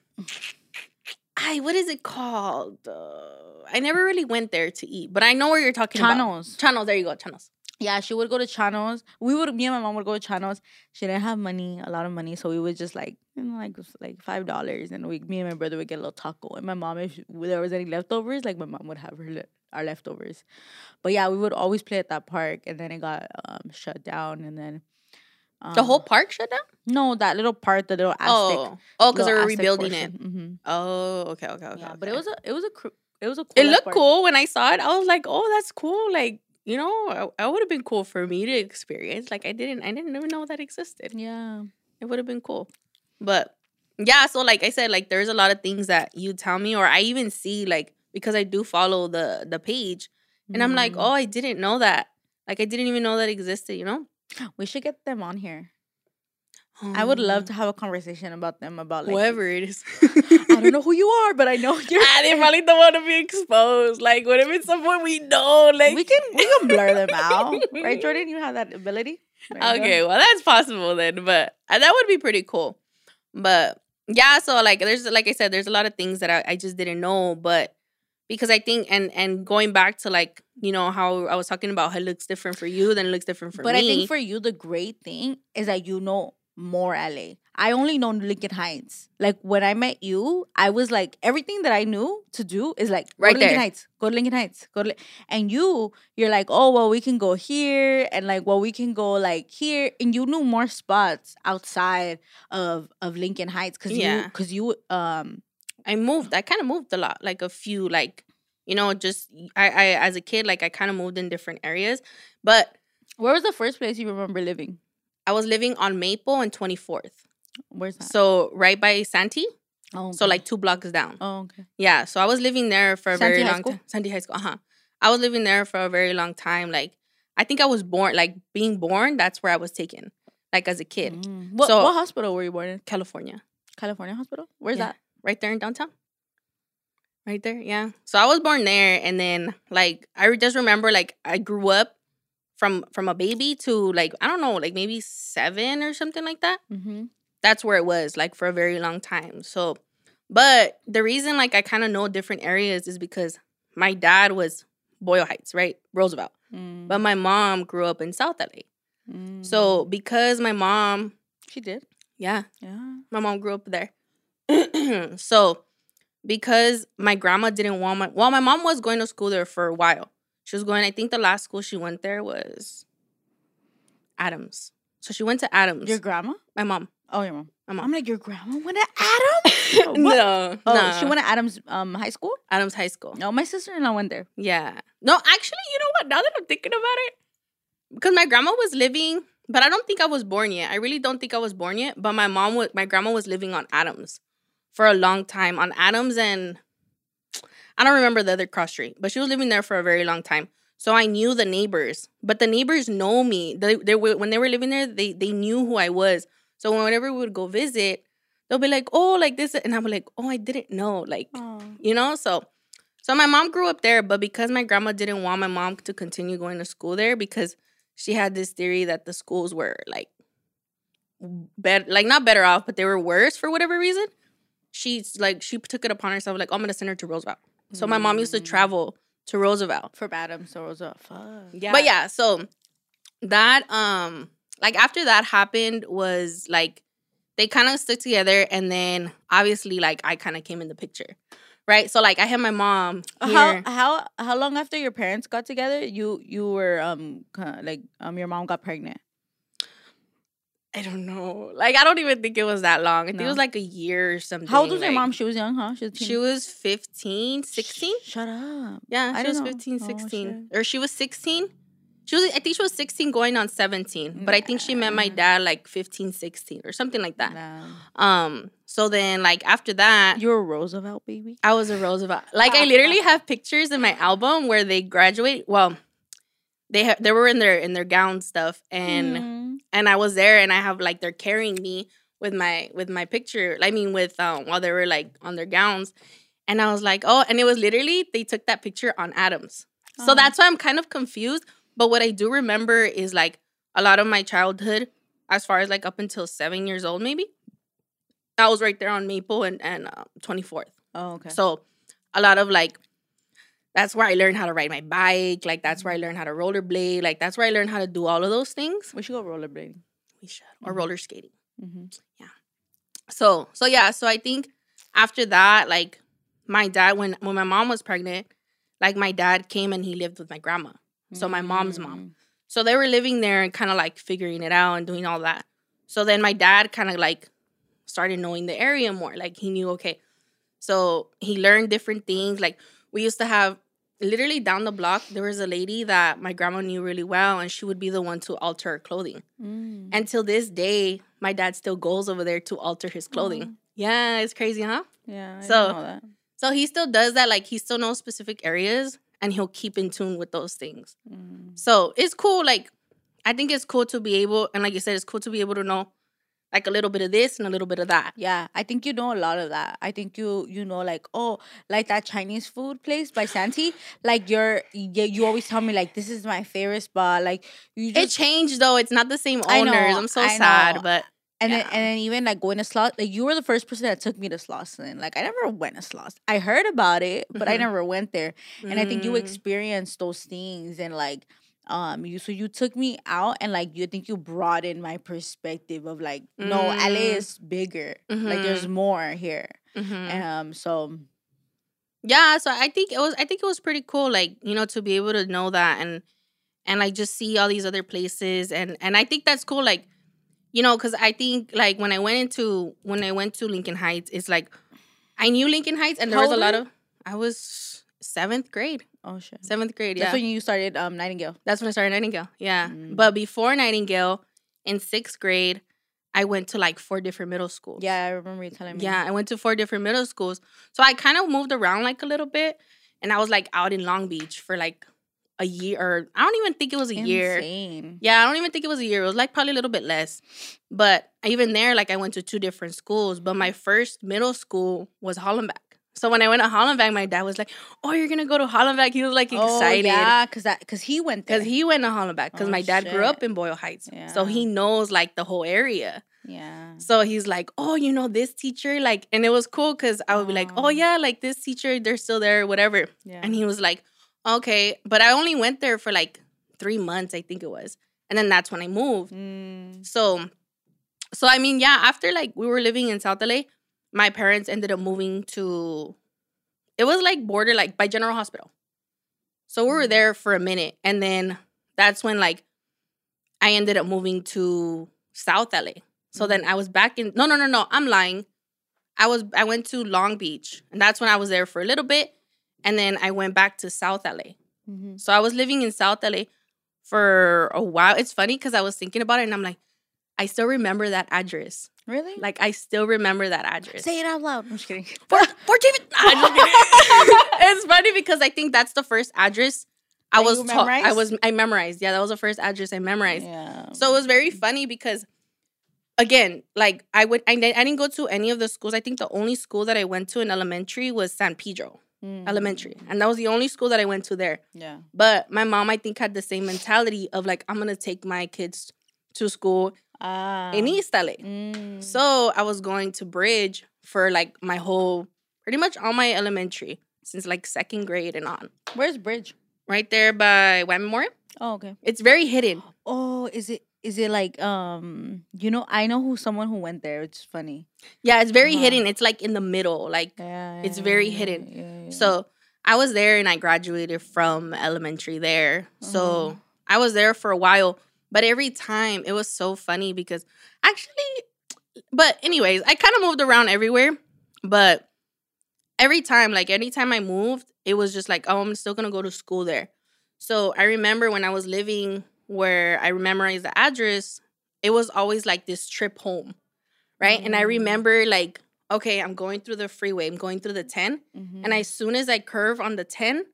I what is it called? Uh, I never really went there to eat, but I know where you're talking about. Chanos. Chanos, there you go, Chanos. Yeah, she would go to Chanos. We would me and my mom would go to Chanos. She didn't have money, a lot of money, so we would just like you know like like five dollars, and we me and my brother would get a little taco. And my mom, if there was any leftovers, like my mom would have her le- our leftovers. But yeah, we would always play at that park, and then it got um shut down, and then. The whole um, park shut down. no, that little part, the little Aztec. Oh, oh, because they were Aztec rebuilding it. portion. Mhm. Oh, okay, okay, okay. Yeah, but it was a it was a it was a cool it looked park. cool when I saw it. I was like, oh, that's cool. Like, you know, I, I would have been cool for me to experience. Like, I didn't, I didn't even know that existed. Yeah. It would have been cool. But yeah, so like I said, like there's a lot of things that you tell me, or I even see like because I do follow the the page, and I'm like, Mm. oh, I didn't know that. Like, I didn't even know that existed. You know. We should get them on here. I would love to have a conversation about them about like whoever it is. I don't know who you are, but I know (laughs) you're. I didn't really don't want to be exposed. Like, what if it's someone we know? Like, we can we can blur them out, right, (laughs) Jordan? You have that ability. There. Okay, well that's possible then, but uh, that would be pretty cool. But yeah, so like there's like I said, there's a lot of things that I, I just didn't know, but because I think and and going back to like you know how I was talking about how it looks different for you than it looks different for but me. But I think for you, the great thing is that you know more LA. I only know Lincoln Heights. Like when I met you, I was like everything that I knew to do is like go Right to Lincoln there. Heights, go to Lincoln Heights, go to. Li-. And you, you're like, oh well, we can go here, and like well, we can go like here, and you knew more spots outside of of Lincoln Heights because you because you um I moved. I kind of moved a lot, like a few, like you know, just I, I as a kid, like I kind of moved in different areas, but where was the first place you remember living? I was living on Maple and Twenty Fourth, Where's that? so right by Santee, oh, so like two blocks down. oh okay. Yeah, so I was living there for a Santee very High long time. Santee High School, uh huh. I was living there for a very long time. Like, I think I was born, like being born. That's where I was taken, like as a kid, Mm. What So- what hospital were you born in? California, California Hospital. Where's Yeah. that? Right there in downtown. Right there, yeah. So I was born there, and then like I just remember, like I grew up from from a baby to like I don't know, like maybe seven or something like that. Mm-hmm. that's where it was like for a very long time. So, but the reason like I kind of know different areas is because my dad was Boyle Heights, right? Roosevelt. Mm. But my mom grew up in South LA. Mm. So, because my mom, she did. yeah, Yeah. my mom grew up there. (clears throat) so, because my grandma didn't want my well, my mom was going to school there for a while. She was going, I think the last school she went there was Adams. So she went to Adams. Your grandma? my mom. Oh, your mom. My mom. I'm like, your grandma went to Adams? (laughs) No, Oh, no. she went to Adams um high school? Adams High School. No, my sister in law went there. Yeah. No, actually, you know what? Now that I'm thinking about it, because my grandma was living, but I don't think I was born yet. I really don't think I was born yet. But my mom was, my grandma was living on Adams for a long time on Adams and I don't remember the other cross street, but she was living there for a very long time. So I knew the neighbors, but the neighbors know me. They, they were when they were living there, they they knew who I was. So whenever we would go visit, they'll be like, "Oh, like this," and I'm like, "Oh, I didn't know." Like you know so so my mom grew up there but because my grandma didn't want my mom to continue going to school there because she had this theory that the schools were like better like not better off but they were worse for whatever reason she's like she took it upon herself like oh, i'm gonna send her to roosevelt so my mom used to Mm. travel to roosevelt For Adams, so it was a fuck. Yeah. but yeah so that um like after that happened was like they kind of stuck together and then obviously like i kind of came in the picture right so like i had my mom here. How how how long after your parents got together you you were um kinda like um your mom got pregnant? I don't know. Like I don't even think it was that long. I think it was like a year or something. How old was your mom? She was young, huh? She was, She was 15, 16? Sh- Shut up. Yeah, I she was know. 15, Oh, 16. or she was 16. She was I think she was 16 going on 17. But I think she met my dad like 15, 16 or something like that. Um so then like after that You're a Roosevelt baby. I was a Roosevelt. Like I literally have pictures in my album where they graduate. Well, they ha- they were in their in their gown stuff and Mm. And I was there and I have like they're carrying me with my with my picture. I mean with um while they were like on their gowns. And I was like, "Oh, and it was literally they took that picture on Adams." So Oh. that's why I'm kind of confused, but what I do remember is like a lot of my childhood as far as like up until 7 years old maybe. I was right there on Maple and and uh, 24th. Oh, okay. So a lot of like that's where I learned how to ride my bike. Like that's where I learned how to rollerblade. Like that's where I learned how to do all of those things. we should go rollerblading. We should or Mhm. roller skating. Mm-hmm. Yeah. So so yeah. So I think after that, like my dad when when my mom was pregnant, like my dad came and he lived with my grandma. So my mom's Mm. mom. So they were living there and kind of like figuring it out and doing all that. So then my dad kind of like started knowing the area more. Like he knew, okay. So he learned different things. Like we used to have literally down the block, there was a lady that my grandma knew really well, and she would be the one to alter her clothing. Mm. And till this day, my dad still goes over there to alter his clothing. Aw. Yeah, it's crazy, huh? Yeah. I So- know that. So he still does that. Like he still knows specific areas and he'll keep in tune with those things. Mm. So it's cool. Like, I think it's cool to be able, and like you said, it's cool to be able to know like a little bit of this and a little bit of that. Yeah, I think you know a lot of that. I think you you know like oh like that Chinese food place by Santee. Like you're you, you always tell me like this is my favorite spot. Like you It changed though. It's not the same I know. I'm so I sad, know. but and then and then even like going to Sloss. Like you were the first person that took me to Slauson. Like I never went to Sloss. I heard about it, but I Mhm. (laughs) never went there. And I think you Mm, experienced those things and like um you so you took me out and like you think you broadened my perspective of like no LA Mm. is bigger. Like there's Mhm. more here. mhm. Um so yeah so i think it was i think it was pretty cool like you know to be able to know that and and like just see all these other places and and i think that's cool like you know because i think like when i went into when i went to lincoln heights it's like i knew lincoln heights and there How was a lot of i was seventh grade oh shit. seventh grade yeah That's when you started um Nightingale. that's when i started nightingale yeah Mm. but before nightingale in sixth grade i went to like four different middle schools Yeah, I remember you telling me. yeah, I went to four different middle schools. So I kind of moved around like a little bit. And I was like out in Long Beach for like a year or I don't even think it was a year. Yeah, I don't even think it was a year. It was like probably a little bit less. But even there, like I went to two different schools. But my first middle school was Hollenbeck. So when I went to Hollenbeck, my dad was like, "Oh, you're gonna go to Hollenbeck?" He was like excited. Oh, yeah, cause that cause he went. Cause he went to Hollenbeck. Cause Oh, my dad grew up in Boyle Heights, so he knows like the whole area. yeah. So he's like, oh, you know, this teacher, like, and it was cool because I would be like, oh, Oh. yeah, like this teacher, they're still there, whatever. Yeah. And he was like, okay. But I only went there for like three months, I think it was. And then that's when I moved. Mm, So, so I mean, yeah, after like we were living in South LA, my parents ended up moving to it was like border like by General Hospital. So we were Mhm. there for a minute, and then that's when like I ended up moving to South LA. So then I was back in. No, no, no, no. I'm lying. I was I went to Long Beach, and that's when I was there for a little bit, and then I went back to South LA. Mhm. So I was living in South LA for a while. It's funny because I was thinking about it, and I'm like, I still remember that address. Really? Like I still remember that address. say it out loud. I'm just kidding. For, for TV. I'm just kidding. (laughs) it's funny because I think that's the first address I That was taught. I was I memorized. Yeah, that was the first address I memorized. yeah. So it was very funny because, again, like I would I, I didn't go to any of the schools. I think the only school that I went to in elementary was San Pedro Mm. Elementary, and that was the only school that I went to there. Yeah. But my mom, I think, had the same mentality of like I'm gonna take my kids to school Ah. in East LA. Mm. So I was going to Bridge for like my whole, pretty much all my elementary since like second grade and on. Where's Bridge? Right there by White Memorial. Oh, okay. It's very hidden. Oh, is it is it like um you know I know who someone who went there. It's funny. Yeah, it's very Uh-huh. hidden. It's like in the middle. Like Yeah. It's very yeah, hidden. yeah, so I was there and I graduated from elementary there. Uh-huh. So I was there for a while. But every time it was so funny because actually but anyways, I kind of moved around everywhere. But every time, like anytime I moved, it was just like, oh, I'm still gonna go to school there. So I remember when I was living where I memorized the address, it was always like this trip home. Right. And I Mm. remember like, okay, I'm going through the freeway, I'm going through the 10. Mhm. And as soon as I curve on the 10,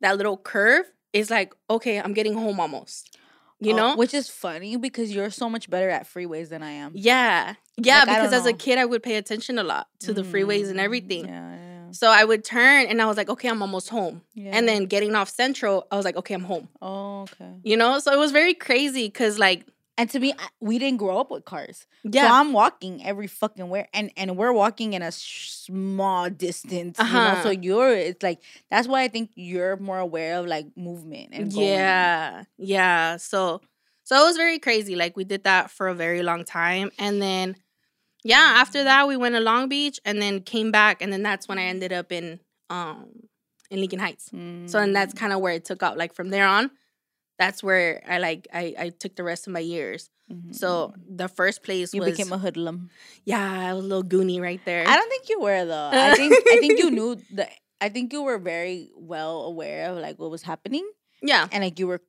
that little curve is like, okay, I'm getting home almost. You Oh, know? which is funny because you're so much better at freeways than I am. yeah. Yeah, Like, because as a kid, I would pay attention a lot to the freeways and Mm, everything. Yeah, yeah, So I would turn and I was like, okay, I'm almost home. yeah. And then getting off Central, I was like, okay, I'm home. oh, okay. You know? So it was very crazy because, like, And to me, we didn't grow up with cars. yeah. So I'm walking every fucking where, and and we're walking in a small distance. You know, so Uh-huh. you're it's like that's why I think you're more aware of like movement and going. Yeah, yeah. So, so it was very crazy. Like we did that for a very long time, and then, yeah, after that we went to Long Beach, and then came back, and then that's when I ended up in um in Lincoln Heights. So, and that's Mm. kind of where it took out. Like from there on, that's where I like I I took the rest of my years. Mhm. So the first place you was became a hoodlum. yeah, I was a little goonie right there. I don't think you were though. I think (laughs) I think you knew the. I think you were very well aware of like what was happening, yeah. and like you were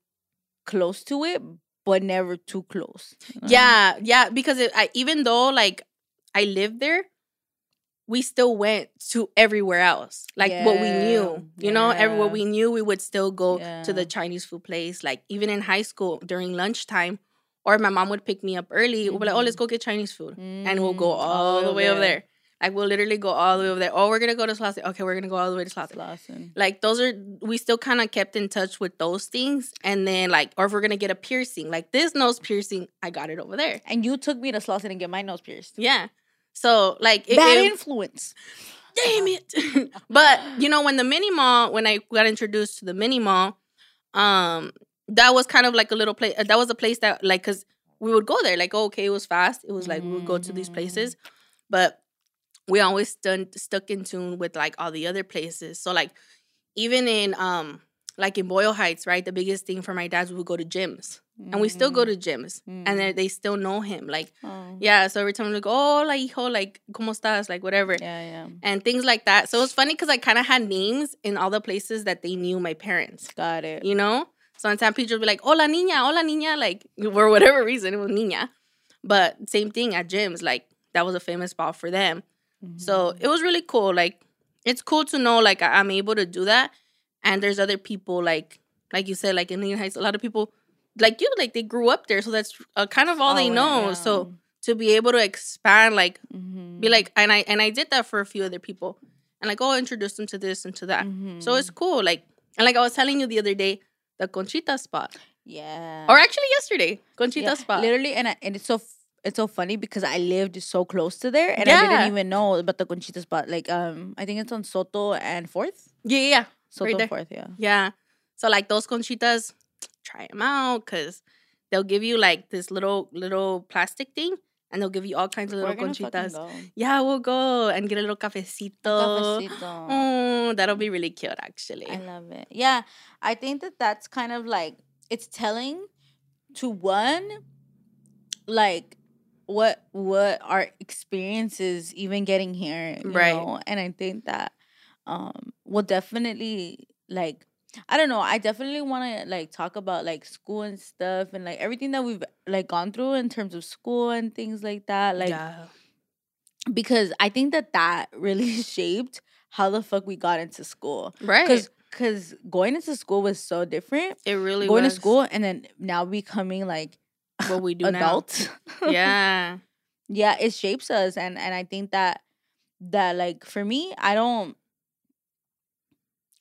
close to it, but never too close. you know? Yeah, yeah, because it, I, even though like I lived there, we still went to everywhere else, like what we knew. You know, everywhere we knew, we would still go to the Chinese food place. Like even in high school during lunchtime, or my mom would pick me up early. We'll be like, "Oh, let's go get Chinese food," and we'll go Mm, all the way over there. Like we'll literally go all the way over there. Oh, we're gonna go to Slauson. Okay, we're gonna go all the way to Slauson. Slauson. Like those are we still kind of kept in touch with those things, and then like, or if we're gonna get a piercing, like this nose piercing, I got it over there. And you took me to Slauson and get my nose pierced. Yeah. So like it, Bad it- influence. damn it. (laughs) (laughs) but you know, when the mini mall, when I got introduced to the mini mall, um, that was kind of like a little place. That was a place that like, cause we would go there. Like, oh, okay, it was fast. It was like we would go to these places, but we always stuck stuck in tune with like all the other places. So like, even in um, like in Boyle Heights, right? The biggest thing for my dad, we would go to gyms, and we still go to gyms, and Mm. they they still know him. Like, Oh. yeah. So every time we like, oh, like hijo, like, ¿cómo estás? Like, whatever Yeah, yeah. and things like that. So it was funny because I kind of had names in all the places that they knew my parents, Got it. you know? So in San Pedro would be like, hola niña, hola niña, like (laughs) for whatever reason, it was niña. But same thing at gyms, like that was a famous spot for them. So Mm-hmm. it was really cool. Like it's cool to know like I'm able to do that. And there's other people like like you said, like in Indian Heights, a lot of people like you, like they grew up there. So that's uh, kind of all they Oh, know. yeah. So to be able to expand like Mhm. be like and i and i did that for a few other people and like oh introduce them to this and to that so it's Mhm. cool like and like i was telling you the other day the conchita spot yeah. or actually yesterday conchita Yeah, spot Literally, and I, and it's so f- it's so funny because I lived so close to there, and I didn't even know about the Conchita spot. Like, um, I think it's on Soto and Fourth. yeah yeah yeah Soto and Fourth, yeah. yeah so like those conchitas try them out because they'll give you like this little little plastic thing and they'll give you all kinds of little We're conchitas. Yeah, we'll go and get a little cafecito. Cafecito. Oh, that'll be really cute, actually. I love it. Yeah, I think that that's kind of like it's telling to one, like what what our experiences even getting here, you Right. know? And I think that um will definitely like I don't know. I definitely want to like talk about like school and stuff and like everything that we've like gone through in terms of school and things like that. Like yeah. because I think that that really (laughs) shaped how the fuck we got into school. Right. Because because going into school was so different. it really going was to school and then now becoming like what we (laughs) do adults. (laughs) Yeah. yeah, it shapes us, and and I think that that like for me, I don't,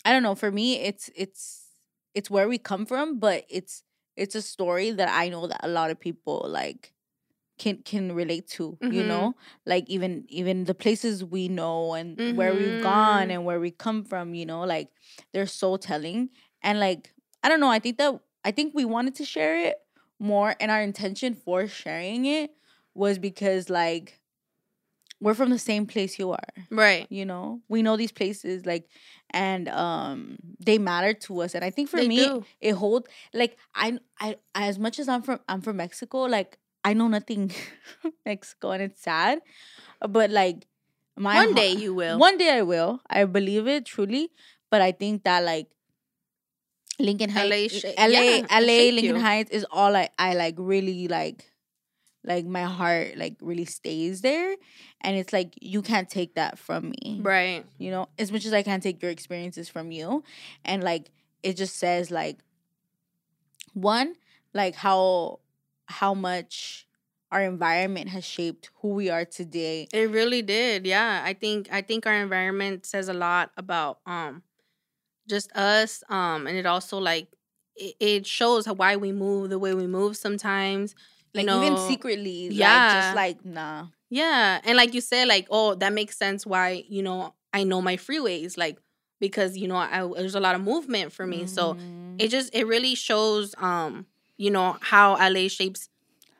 I don't know. For me, it's it's it's where we come from, but it's it's a story that I know that a lot of people like can can relate to you Mhm. know like even even the places we know and where we've gone Mhm. and where we come from you know like they're so telling and like i don't know i think that i think we wanted to share it more and our intention for sharing it was because like we're from the same place you are Right. you know we know these places like and um they matter to us and i think for They me do. it hold like I, I as much as i'm from i'm from mexico like i know nothing (laughs) mexico and it's sad but like my One day you will. one day i will i believe it truly but i think that like lincoln heights LA la la, yeah, it lincoln you. heights is all i i like really like like my heart like really stays there and it's like you can't take that from me Right. you know as much as i can't take your experiences from you and like it just says like one like how how much our environment has shaped who we are today It really did. Yeah. I think I think our environment says a lot about um just us. Um and it also like it, it shows how, why we move the way we move sometimes. Like know, even secretly like yeah. just like nah Yeah. And like you said, like, oh, that makes sense why, you know, I know my freeways, like because, you know, I, there's a lot of movement for me. So Mhm. it just it really shows um, you know, how LA shapes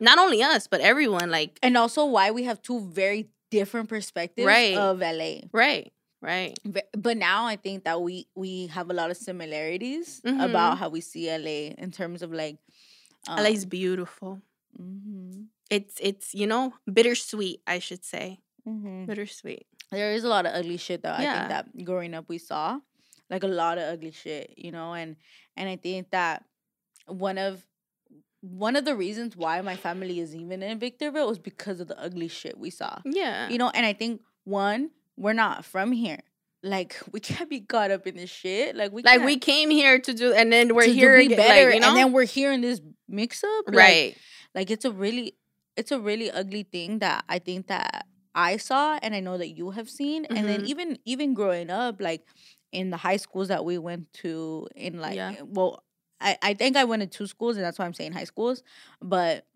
not only us, but everyone. Like and also why we have two very different perspectives Right. of la right, right. But now i think that we we have a lot of similarities Mhm. about how we see la in terms of like um, is beautiful. Mhm, It's it's, you know, bittersweet, I should say. mhm. Bittersweet. there is a lot of ugly shit that I think that growing up we saw, like a lot of ugly shit, you know, and and I think that one of one of the reasons why my family is even in Victorville was because of the ugly shit we saw, Yeah. you know, and I think one we're not from here, like (laughs) we can't be caught up in this shit, like we like we came here to do and then we're to here be better, like, you know? and then we're here in this mix up, like, right. Like it's a really it's a really ugly thing that I think that I saw and I know that you have seen and then Mhm. even even growing up like in the high schools that we went to in like Yeah. well I I think I went to two schools and that's why I'm saying high schools but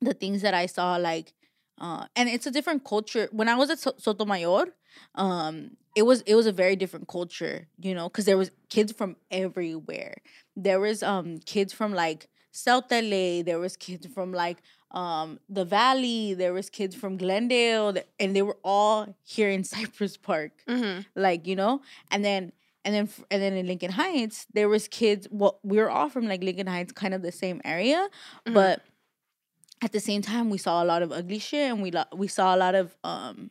the things that I saw like uh and it's a different culture when I was at so- Sotomayor um it was it was a very different culture you know because there was kids from everywhere there was um kids from like South LA there was kids from like um the valley there was kids from Glendale and they were all here in (laughs) Cypress Park hmm like you know and then and then and then in Lincoln Heights there was kids well we were all from like Lincoln Heights kind of the same area Mhm. but at the same time we saw a lot of ugly shit and we lo- we saw a lot of um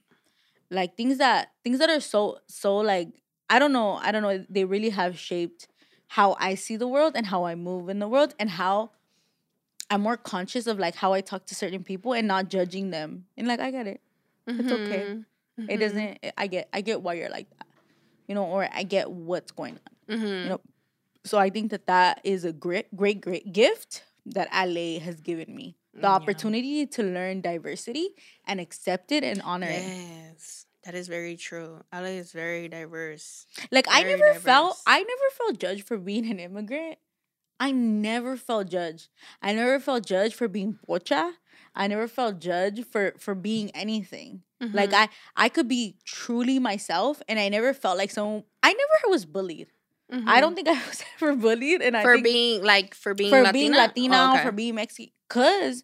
like things that things that are so so like I don't know I don't know they really have shaped how I see the world and how I move in the world and how I'm more conscious of like how I talk to certain people and not judging them and like I get it It's okay. Mhm. it Mhm. doesn't I get I get why you're like that you know or I get what's going on Mhm. you know so I think that that is a great great great gift that LA has given me the Yeah. opportunity to learn diversity and accept it and honor it Yes, that is very true. LA is very diverse. like I very never felt. I never felt judged for being an immigrant I never felt judged I never felt judged for being pocha I never felt judged for for being anything like Mhm. I I could be truly myself and I never felt like someone I never was bullied I Mhm. don't think (laughs) I was ever bullied and I for being like for being for Latina? being Latina Oh, okay. for being Mexican. Cause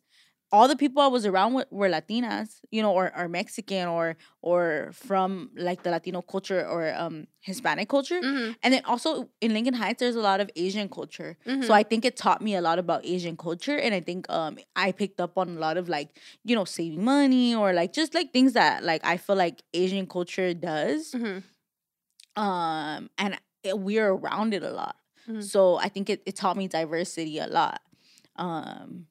all the people I was around with were Latinas, you know, or, or Mexican or or from like the Latino culture or um Hispanic culture. Mhm. And then also in Lincoln Heights, there's a lot of Asian culture. Mhm. So I think it taught me a lot about Asian culture, and I think um I picked up on a lot of like you know saving money or like just like things that like I feel like Asian culture does. Mhm. Um, and it, we're around it a lot. Mhm. So I think it, it taught me diversity a lot. Um,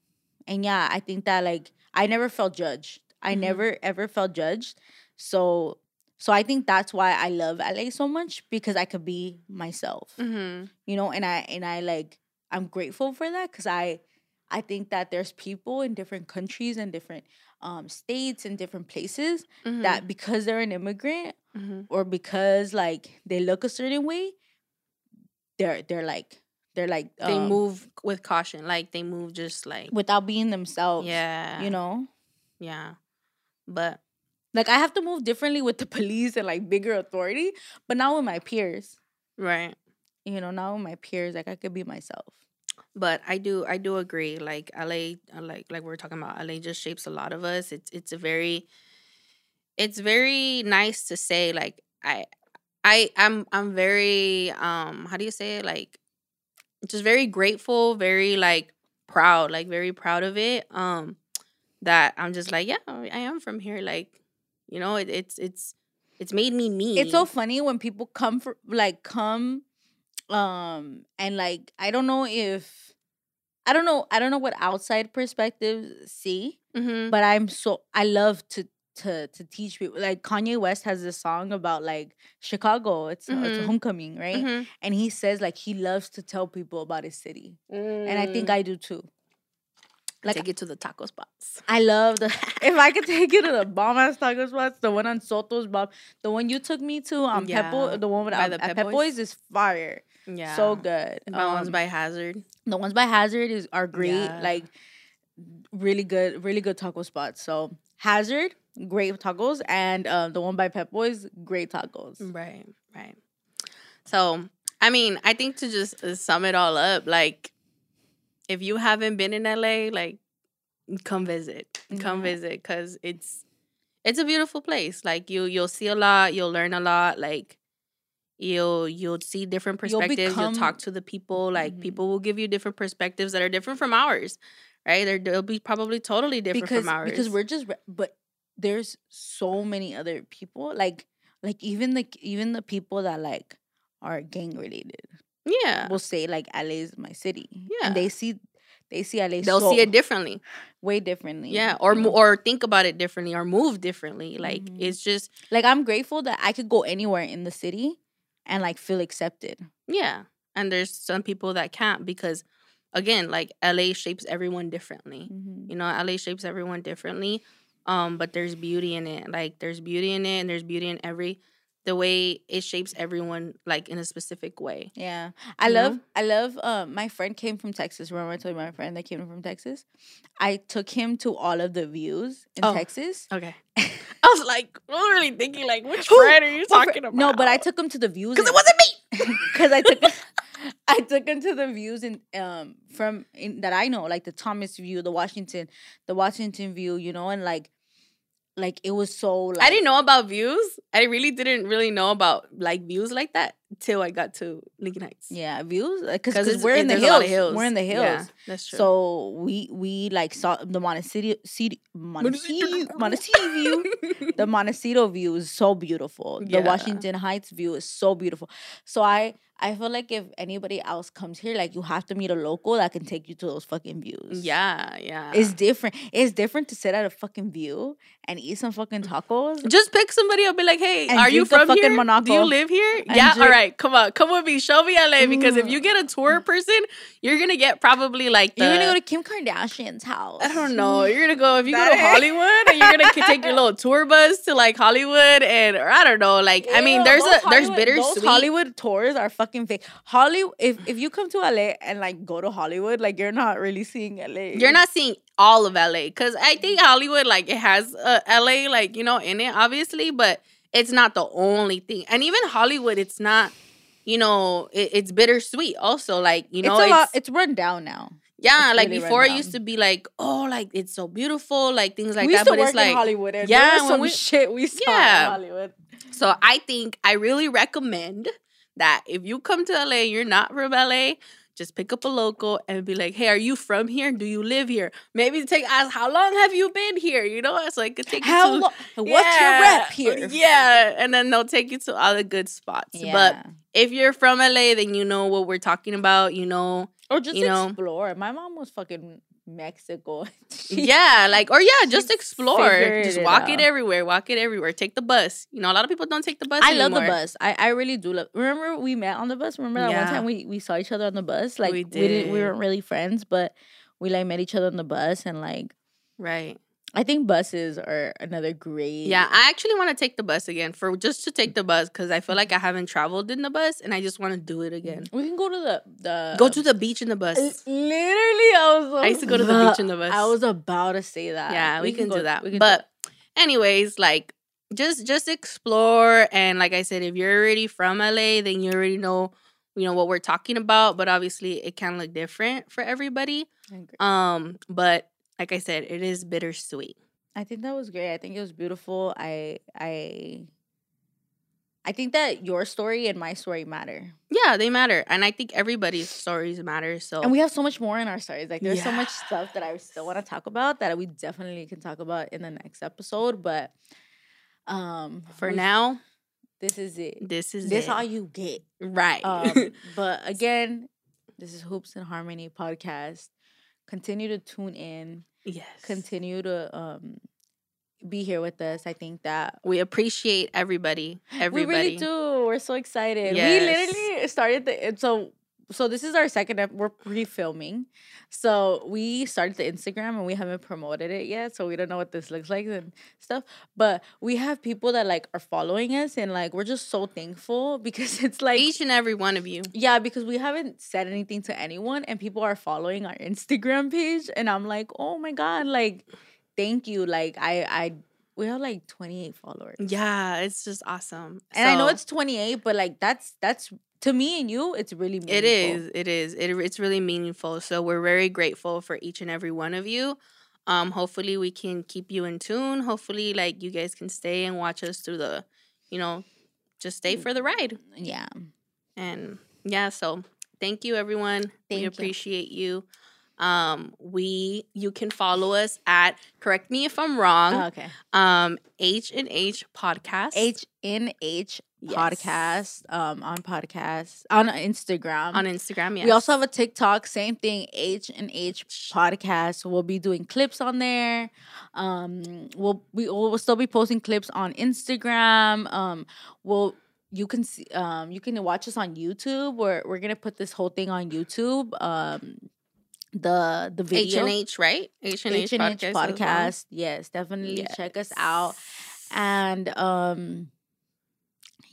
and yeah, I think that like I never felt judged. I Mhm. never ever felt judged. So so I think that's why I love LA so much because I could be myself Mhm. you know and i and i like i'm grateful for that because i i think that there's people in different countries and different um states and different places Mhm. that because they're an immigrant Mhm. or because like they look a certain way they're they're like they're like they um, move with caution. Like they move just like without being themselves yeah, you know yeah. But like i have to move differently with the (laughs) police and like bigger authority but not with my peers right. you know not with my peers like i could be myself But I do I do agree. Like LA, uh, like like we are talking about, LA just shapes a lot of us. It's it's a very it's very nice to say like I I I'm I'm very um how do you say it like just very grateful, very like proud, like very proud of it. Um that I'm just like, yeah, I am from here like you know, it, it's it's it's made me me. it's so funny when people come for like come um and like i don't know if i don't know i don't know what outside perspectives see Mhm. but i'm so i love to to to teach people like kanye west has this song about like chicago it's, uh, it's homecoming right Mhm. and he says like he loves to tell people about his city and i think Mm. i do too like take it to the taco spots. I love the. (laughs) if I could take you to the (laughs) bomb ass taco spots, the one on Soto's Bob, the one you took me to on Yeah, Peppo, the one with by um, the Pep Pep Boys? Is fire. Yeah. So good. The ones Um, by Hazard. the ones by Hazard is are great. Yeah. Like really good, really good taco spots. So Hazard, great tacos, and um, the one by Pep Boys, great tacos. Right, right. So, I mean, I think to just uh, sum it all up, like, if you haven't been in LA, like, come visit, come Yeah. visit, because it's it's a beautiful place. Like, you you'll see a lot, you'll learn a lot, like. You'll you'll see different You'll perspectives. You'll, talk to the people. Like Mhm. people will give you different perspectives that are different from ours, right? They're, they'll be probably totally different because from ours. because we're just but there's so many other people like like even like even the people that like are gang related yeah, will say like LA is my city. Yeah. And they see they see LA they'll so see it differently. way differently. Yeah, or you know? or think about it differently, or move differently. Like Mhm. it's just like I'm grateful that I could go anywhere in the city and like feel accepted. yeah. And there's some people that can't because, again, like LA shapes everyone differently. Mhm. You know, LA shapes everyone differently. Um, but there's beauty in it. Like there's beauty in it, and there's beauty in every the way it shapes everyone like in a specific way. Yeah. I You love know? I love um my friend came from Texas. Remember I told you my friend that came from Texas? I took him to all of the views in Oh. Texas. Okay. (laughs) I was like, literally thinking like, which Who? friend are you What talking about? No, but I took him to the views because it wasn't me. (laughs) because I took (laughs) I took him to the views in um from in, that I know, like the Thomas view, the Washington, the Washington view, you know, and like like it was so like I didn't know about views. I really didn't really know about like views like that till I got to Lincoln Heights. yeah views uh, because it's- we're in the lot hills. we're in the hills. Yeah, that's true. So we we like saw the Montecito city Montecito Montecito view. The (laughs) Montecito view is so beautiful. The Washington Heights view is so beautiful. So I I feel like if anybody else comes here, like you have to meet a local that can take you to those fucking views. yeah, yeah. It's different. It's different to sit at a fucking view and eat some fucking tacos. just pick somebody up, be like, "Hey, are you from fucking here? Do you live here? Yeah, all drink- right. Come on, come with me. Show me LA because if you get a tour person, you're gonna get probably like the, You're gonna go to Kim Kardashian's house. I don't know. You're gonna go if you go to Hollywood, and you're gonna take your (laughs) little tour bus to like Hollywood, and or I don't know. Like I mean, there's a there's Hollywood- bittersweet. Hollywood tours are fucking fake. Holly, if if you come to LA and like go to Hollywood, like you're not really seeing LA. You're not seeing all of LA because I think Hollywood like it has uh, LA like you know in it obviously, but it's not the only thing. And even Hollywood, it's not. You know, it, it's bittersweet. Also, like you know, it's it's, lot. It's run down now. Yeah, It's like really before it used to be like, oh, like it's so beautiful, like things like we that. But it's like Hollywood. And Yeah, there was when some we- shit we saw Yeah. in Hollywood. So I think I really recommend that if you come to LA, you're not from LA, just pick up a local and be like, "Hey, are you from here? Do you live here?" Maybe take ask, "How long have you been here?" You know, it's like it take you How to- long? What's your rep here? (laughs) Yeah, and then they'll take you to all the good spots. But if you're from LA, then you know what we're talking about. You know, or just you know- explore. My mom was fucking Mexico. (laughs) She- yeah, like or yeah, just explore. Just walk it out. everywhere. Walk it everywhere. Take the bus. You know, a lot of people don't take the bus. I love the bus. I, I really do love. Remember we met on the bus. Remember that Yeah. one time we, we saw each other on the bus. Like We we, didn't. We weren't really friends, but we like met each other on the bus, and like Right. I think buses are another great. Yeah, I actually want to take the bus again for just to take the bus because I feel like I haven't traveled in the bus and I just want to do it again. we can go to the the Go to the beach in the bus. Literally, I was. I used to go to the beach in the bus. I was about to say that. yeah, we, can, go- do that. we can do but anyways, like just just explore and like I said, if you're already from LA, then you already know you know what we're talking about. But obviously, it can look different for everybody. Um, but like I said, it is bittersweet. I think that was great. I think it was beautiful. I I I think that your story and my story matter. Yeah, they matter, and I think everybody's stories matter. So And we have so much more in our stories. Like there's so much stuff that I still want to talk about that we definitely can talk about in the next episode. But um for we- now, this is it. this is This it. all you get. right. Um (laughs) but again, this is Hoops and Harmony podcast. Continue to tune in. Yes. Continue to um be here with us. I think that We appreciate everybody. Everybody. We really do. We're so excited. Yes. We literally started the so so this is our second ep- we're pre-filming. So we started the Instagram and we haven't promoted it yet. So we don't know what this looks like and stuff. But we have people that like are following us and like we're just so thankful (laughs) because it's like Each and every one of you. yeah, because we haven't said anything to anyone and people are following our (laughs) Instagram page and I'm like, "Oh my god, like thank you." Like I I we have like 28 followers. Yeah, it's just awesome. And I know it's 28, but like that's that's to me and you, it's really meaningful. it is. It is. It, it's really meaningful. So we're very grateful for each and every one of you. Um, hopefully we can keep you in tune. Hopefully, like you guys can stay and watch us through the, you know, just stay for the ride. Yeah. And yeah, so thank you everyone. Thank we you. appreciate you. Um, we you can follow us at correct me if I'm wrong. Oh, okay. um H and H podcast. H N H Yes. podcast um on podcast on Instagram. on Instagram. Yes. We also have a TikTok, same thing, H and H podcast. We'll be doing clips on there. Um, we'll we will still be posting clips on Instagram. Um, we'll you can see um you can watch us on YouTube. We're we're gonna put this whole thing on YouTube. Um, the the video H video and H, right? H and H H and H podcast. as well. Yes, definitely check us out. And um,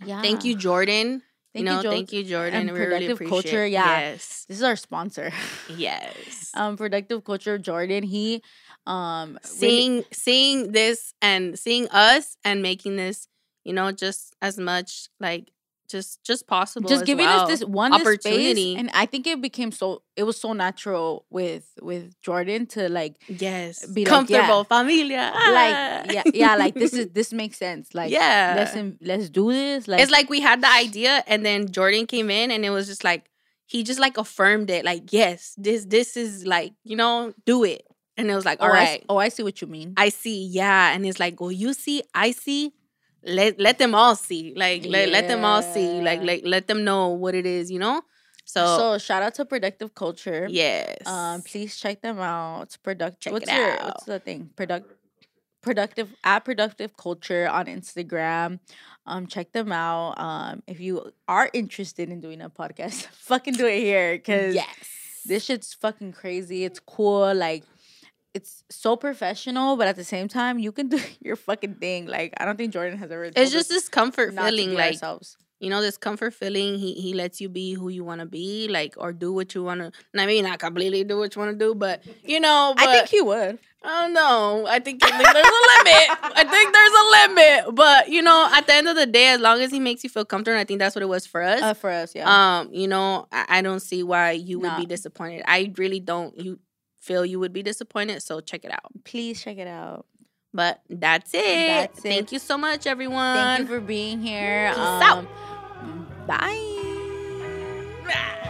yeah, Thank you, Jordan. Thank you know, you, Jo- thank you, Jordan. and we really Productive appreciate. Culture, yeah. Yes. This is our sponsor. (laughs) Yes. um, Productive Culture, Jordan. He um really- seeing seeing this and seeing us and making this, you know, just as much like just just possible. just as giving well. us this one this opportunity. space, and I think it became so it was so natural with with Jordan to like yes, be like, comfortable yeah. familia. Ah. like yeah yeah like this is (laughs) this makes sense like Yeah. let's in- let's do this like it's like we had the idea and then Jordan came in and it was just like he just like affirmed it like yes this this is like you know do it and it was like oh, all I s- right oh I see what you mean I see yeah and it's like well you see I see let let them all see like let, let them all see like like let them know what it is you know so, so shout out to Productive Culture yes Um, please check them out. It's productive. Check what's it your out. what's the thing? Product productive at productive culture on Instagram. Um, check them out. Um, if you are interested in doing a podcast, (laughs) fucking do it here because yes this shit's fucking crazy. It's cool. Like it's so professional, but at the same time, you can do (laughs) your fucking thing. Like I don't think Jordan has ever. it's just this comfort feeling like ourselves. you know this comfort feeling he he lets you be who you want to be like or do what you want to i mean not completely do what you want to do but you know but, (laughs) I think he would. I don't know. I think, I think there's a limit. I think there's a limit. But you know, at the end of the day, as long as he makes you feel comfortable, I think that's what it was for us. Uh, for us, yeah. Um, you know, I, I don't see why you would be disappointed. I really don't. You feel you would be disappointed. So check it out. Please check it out. But that's it. That's it. Thank you so much, everyone. Thank you for being here. Peace um, out. Bye.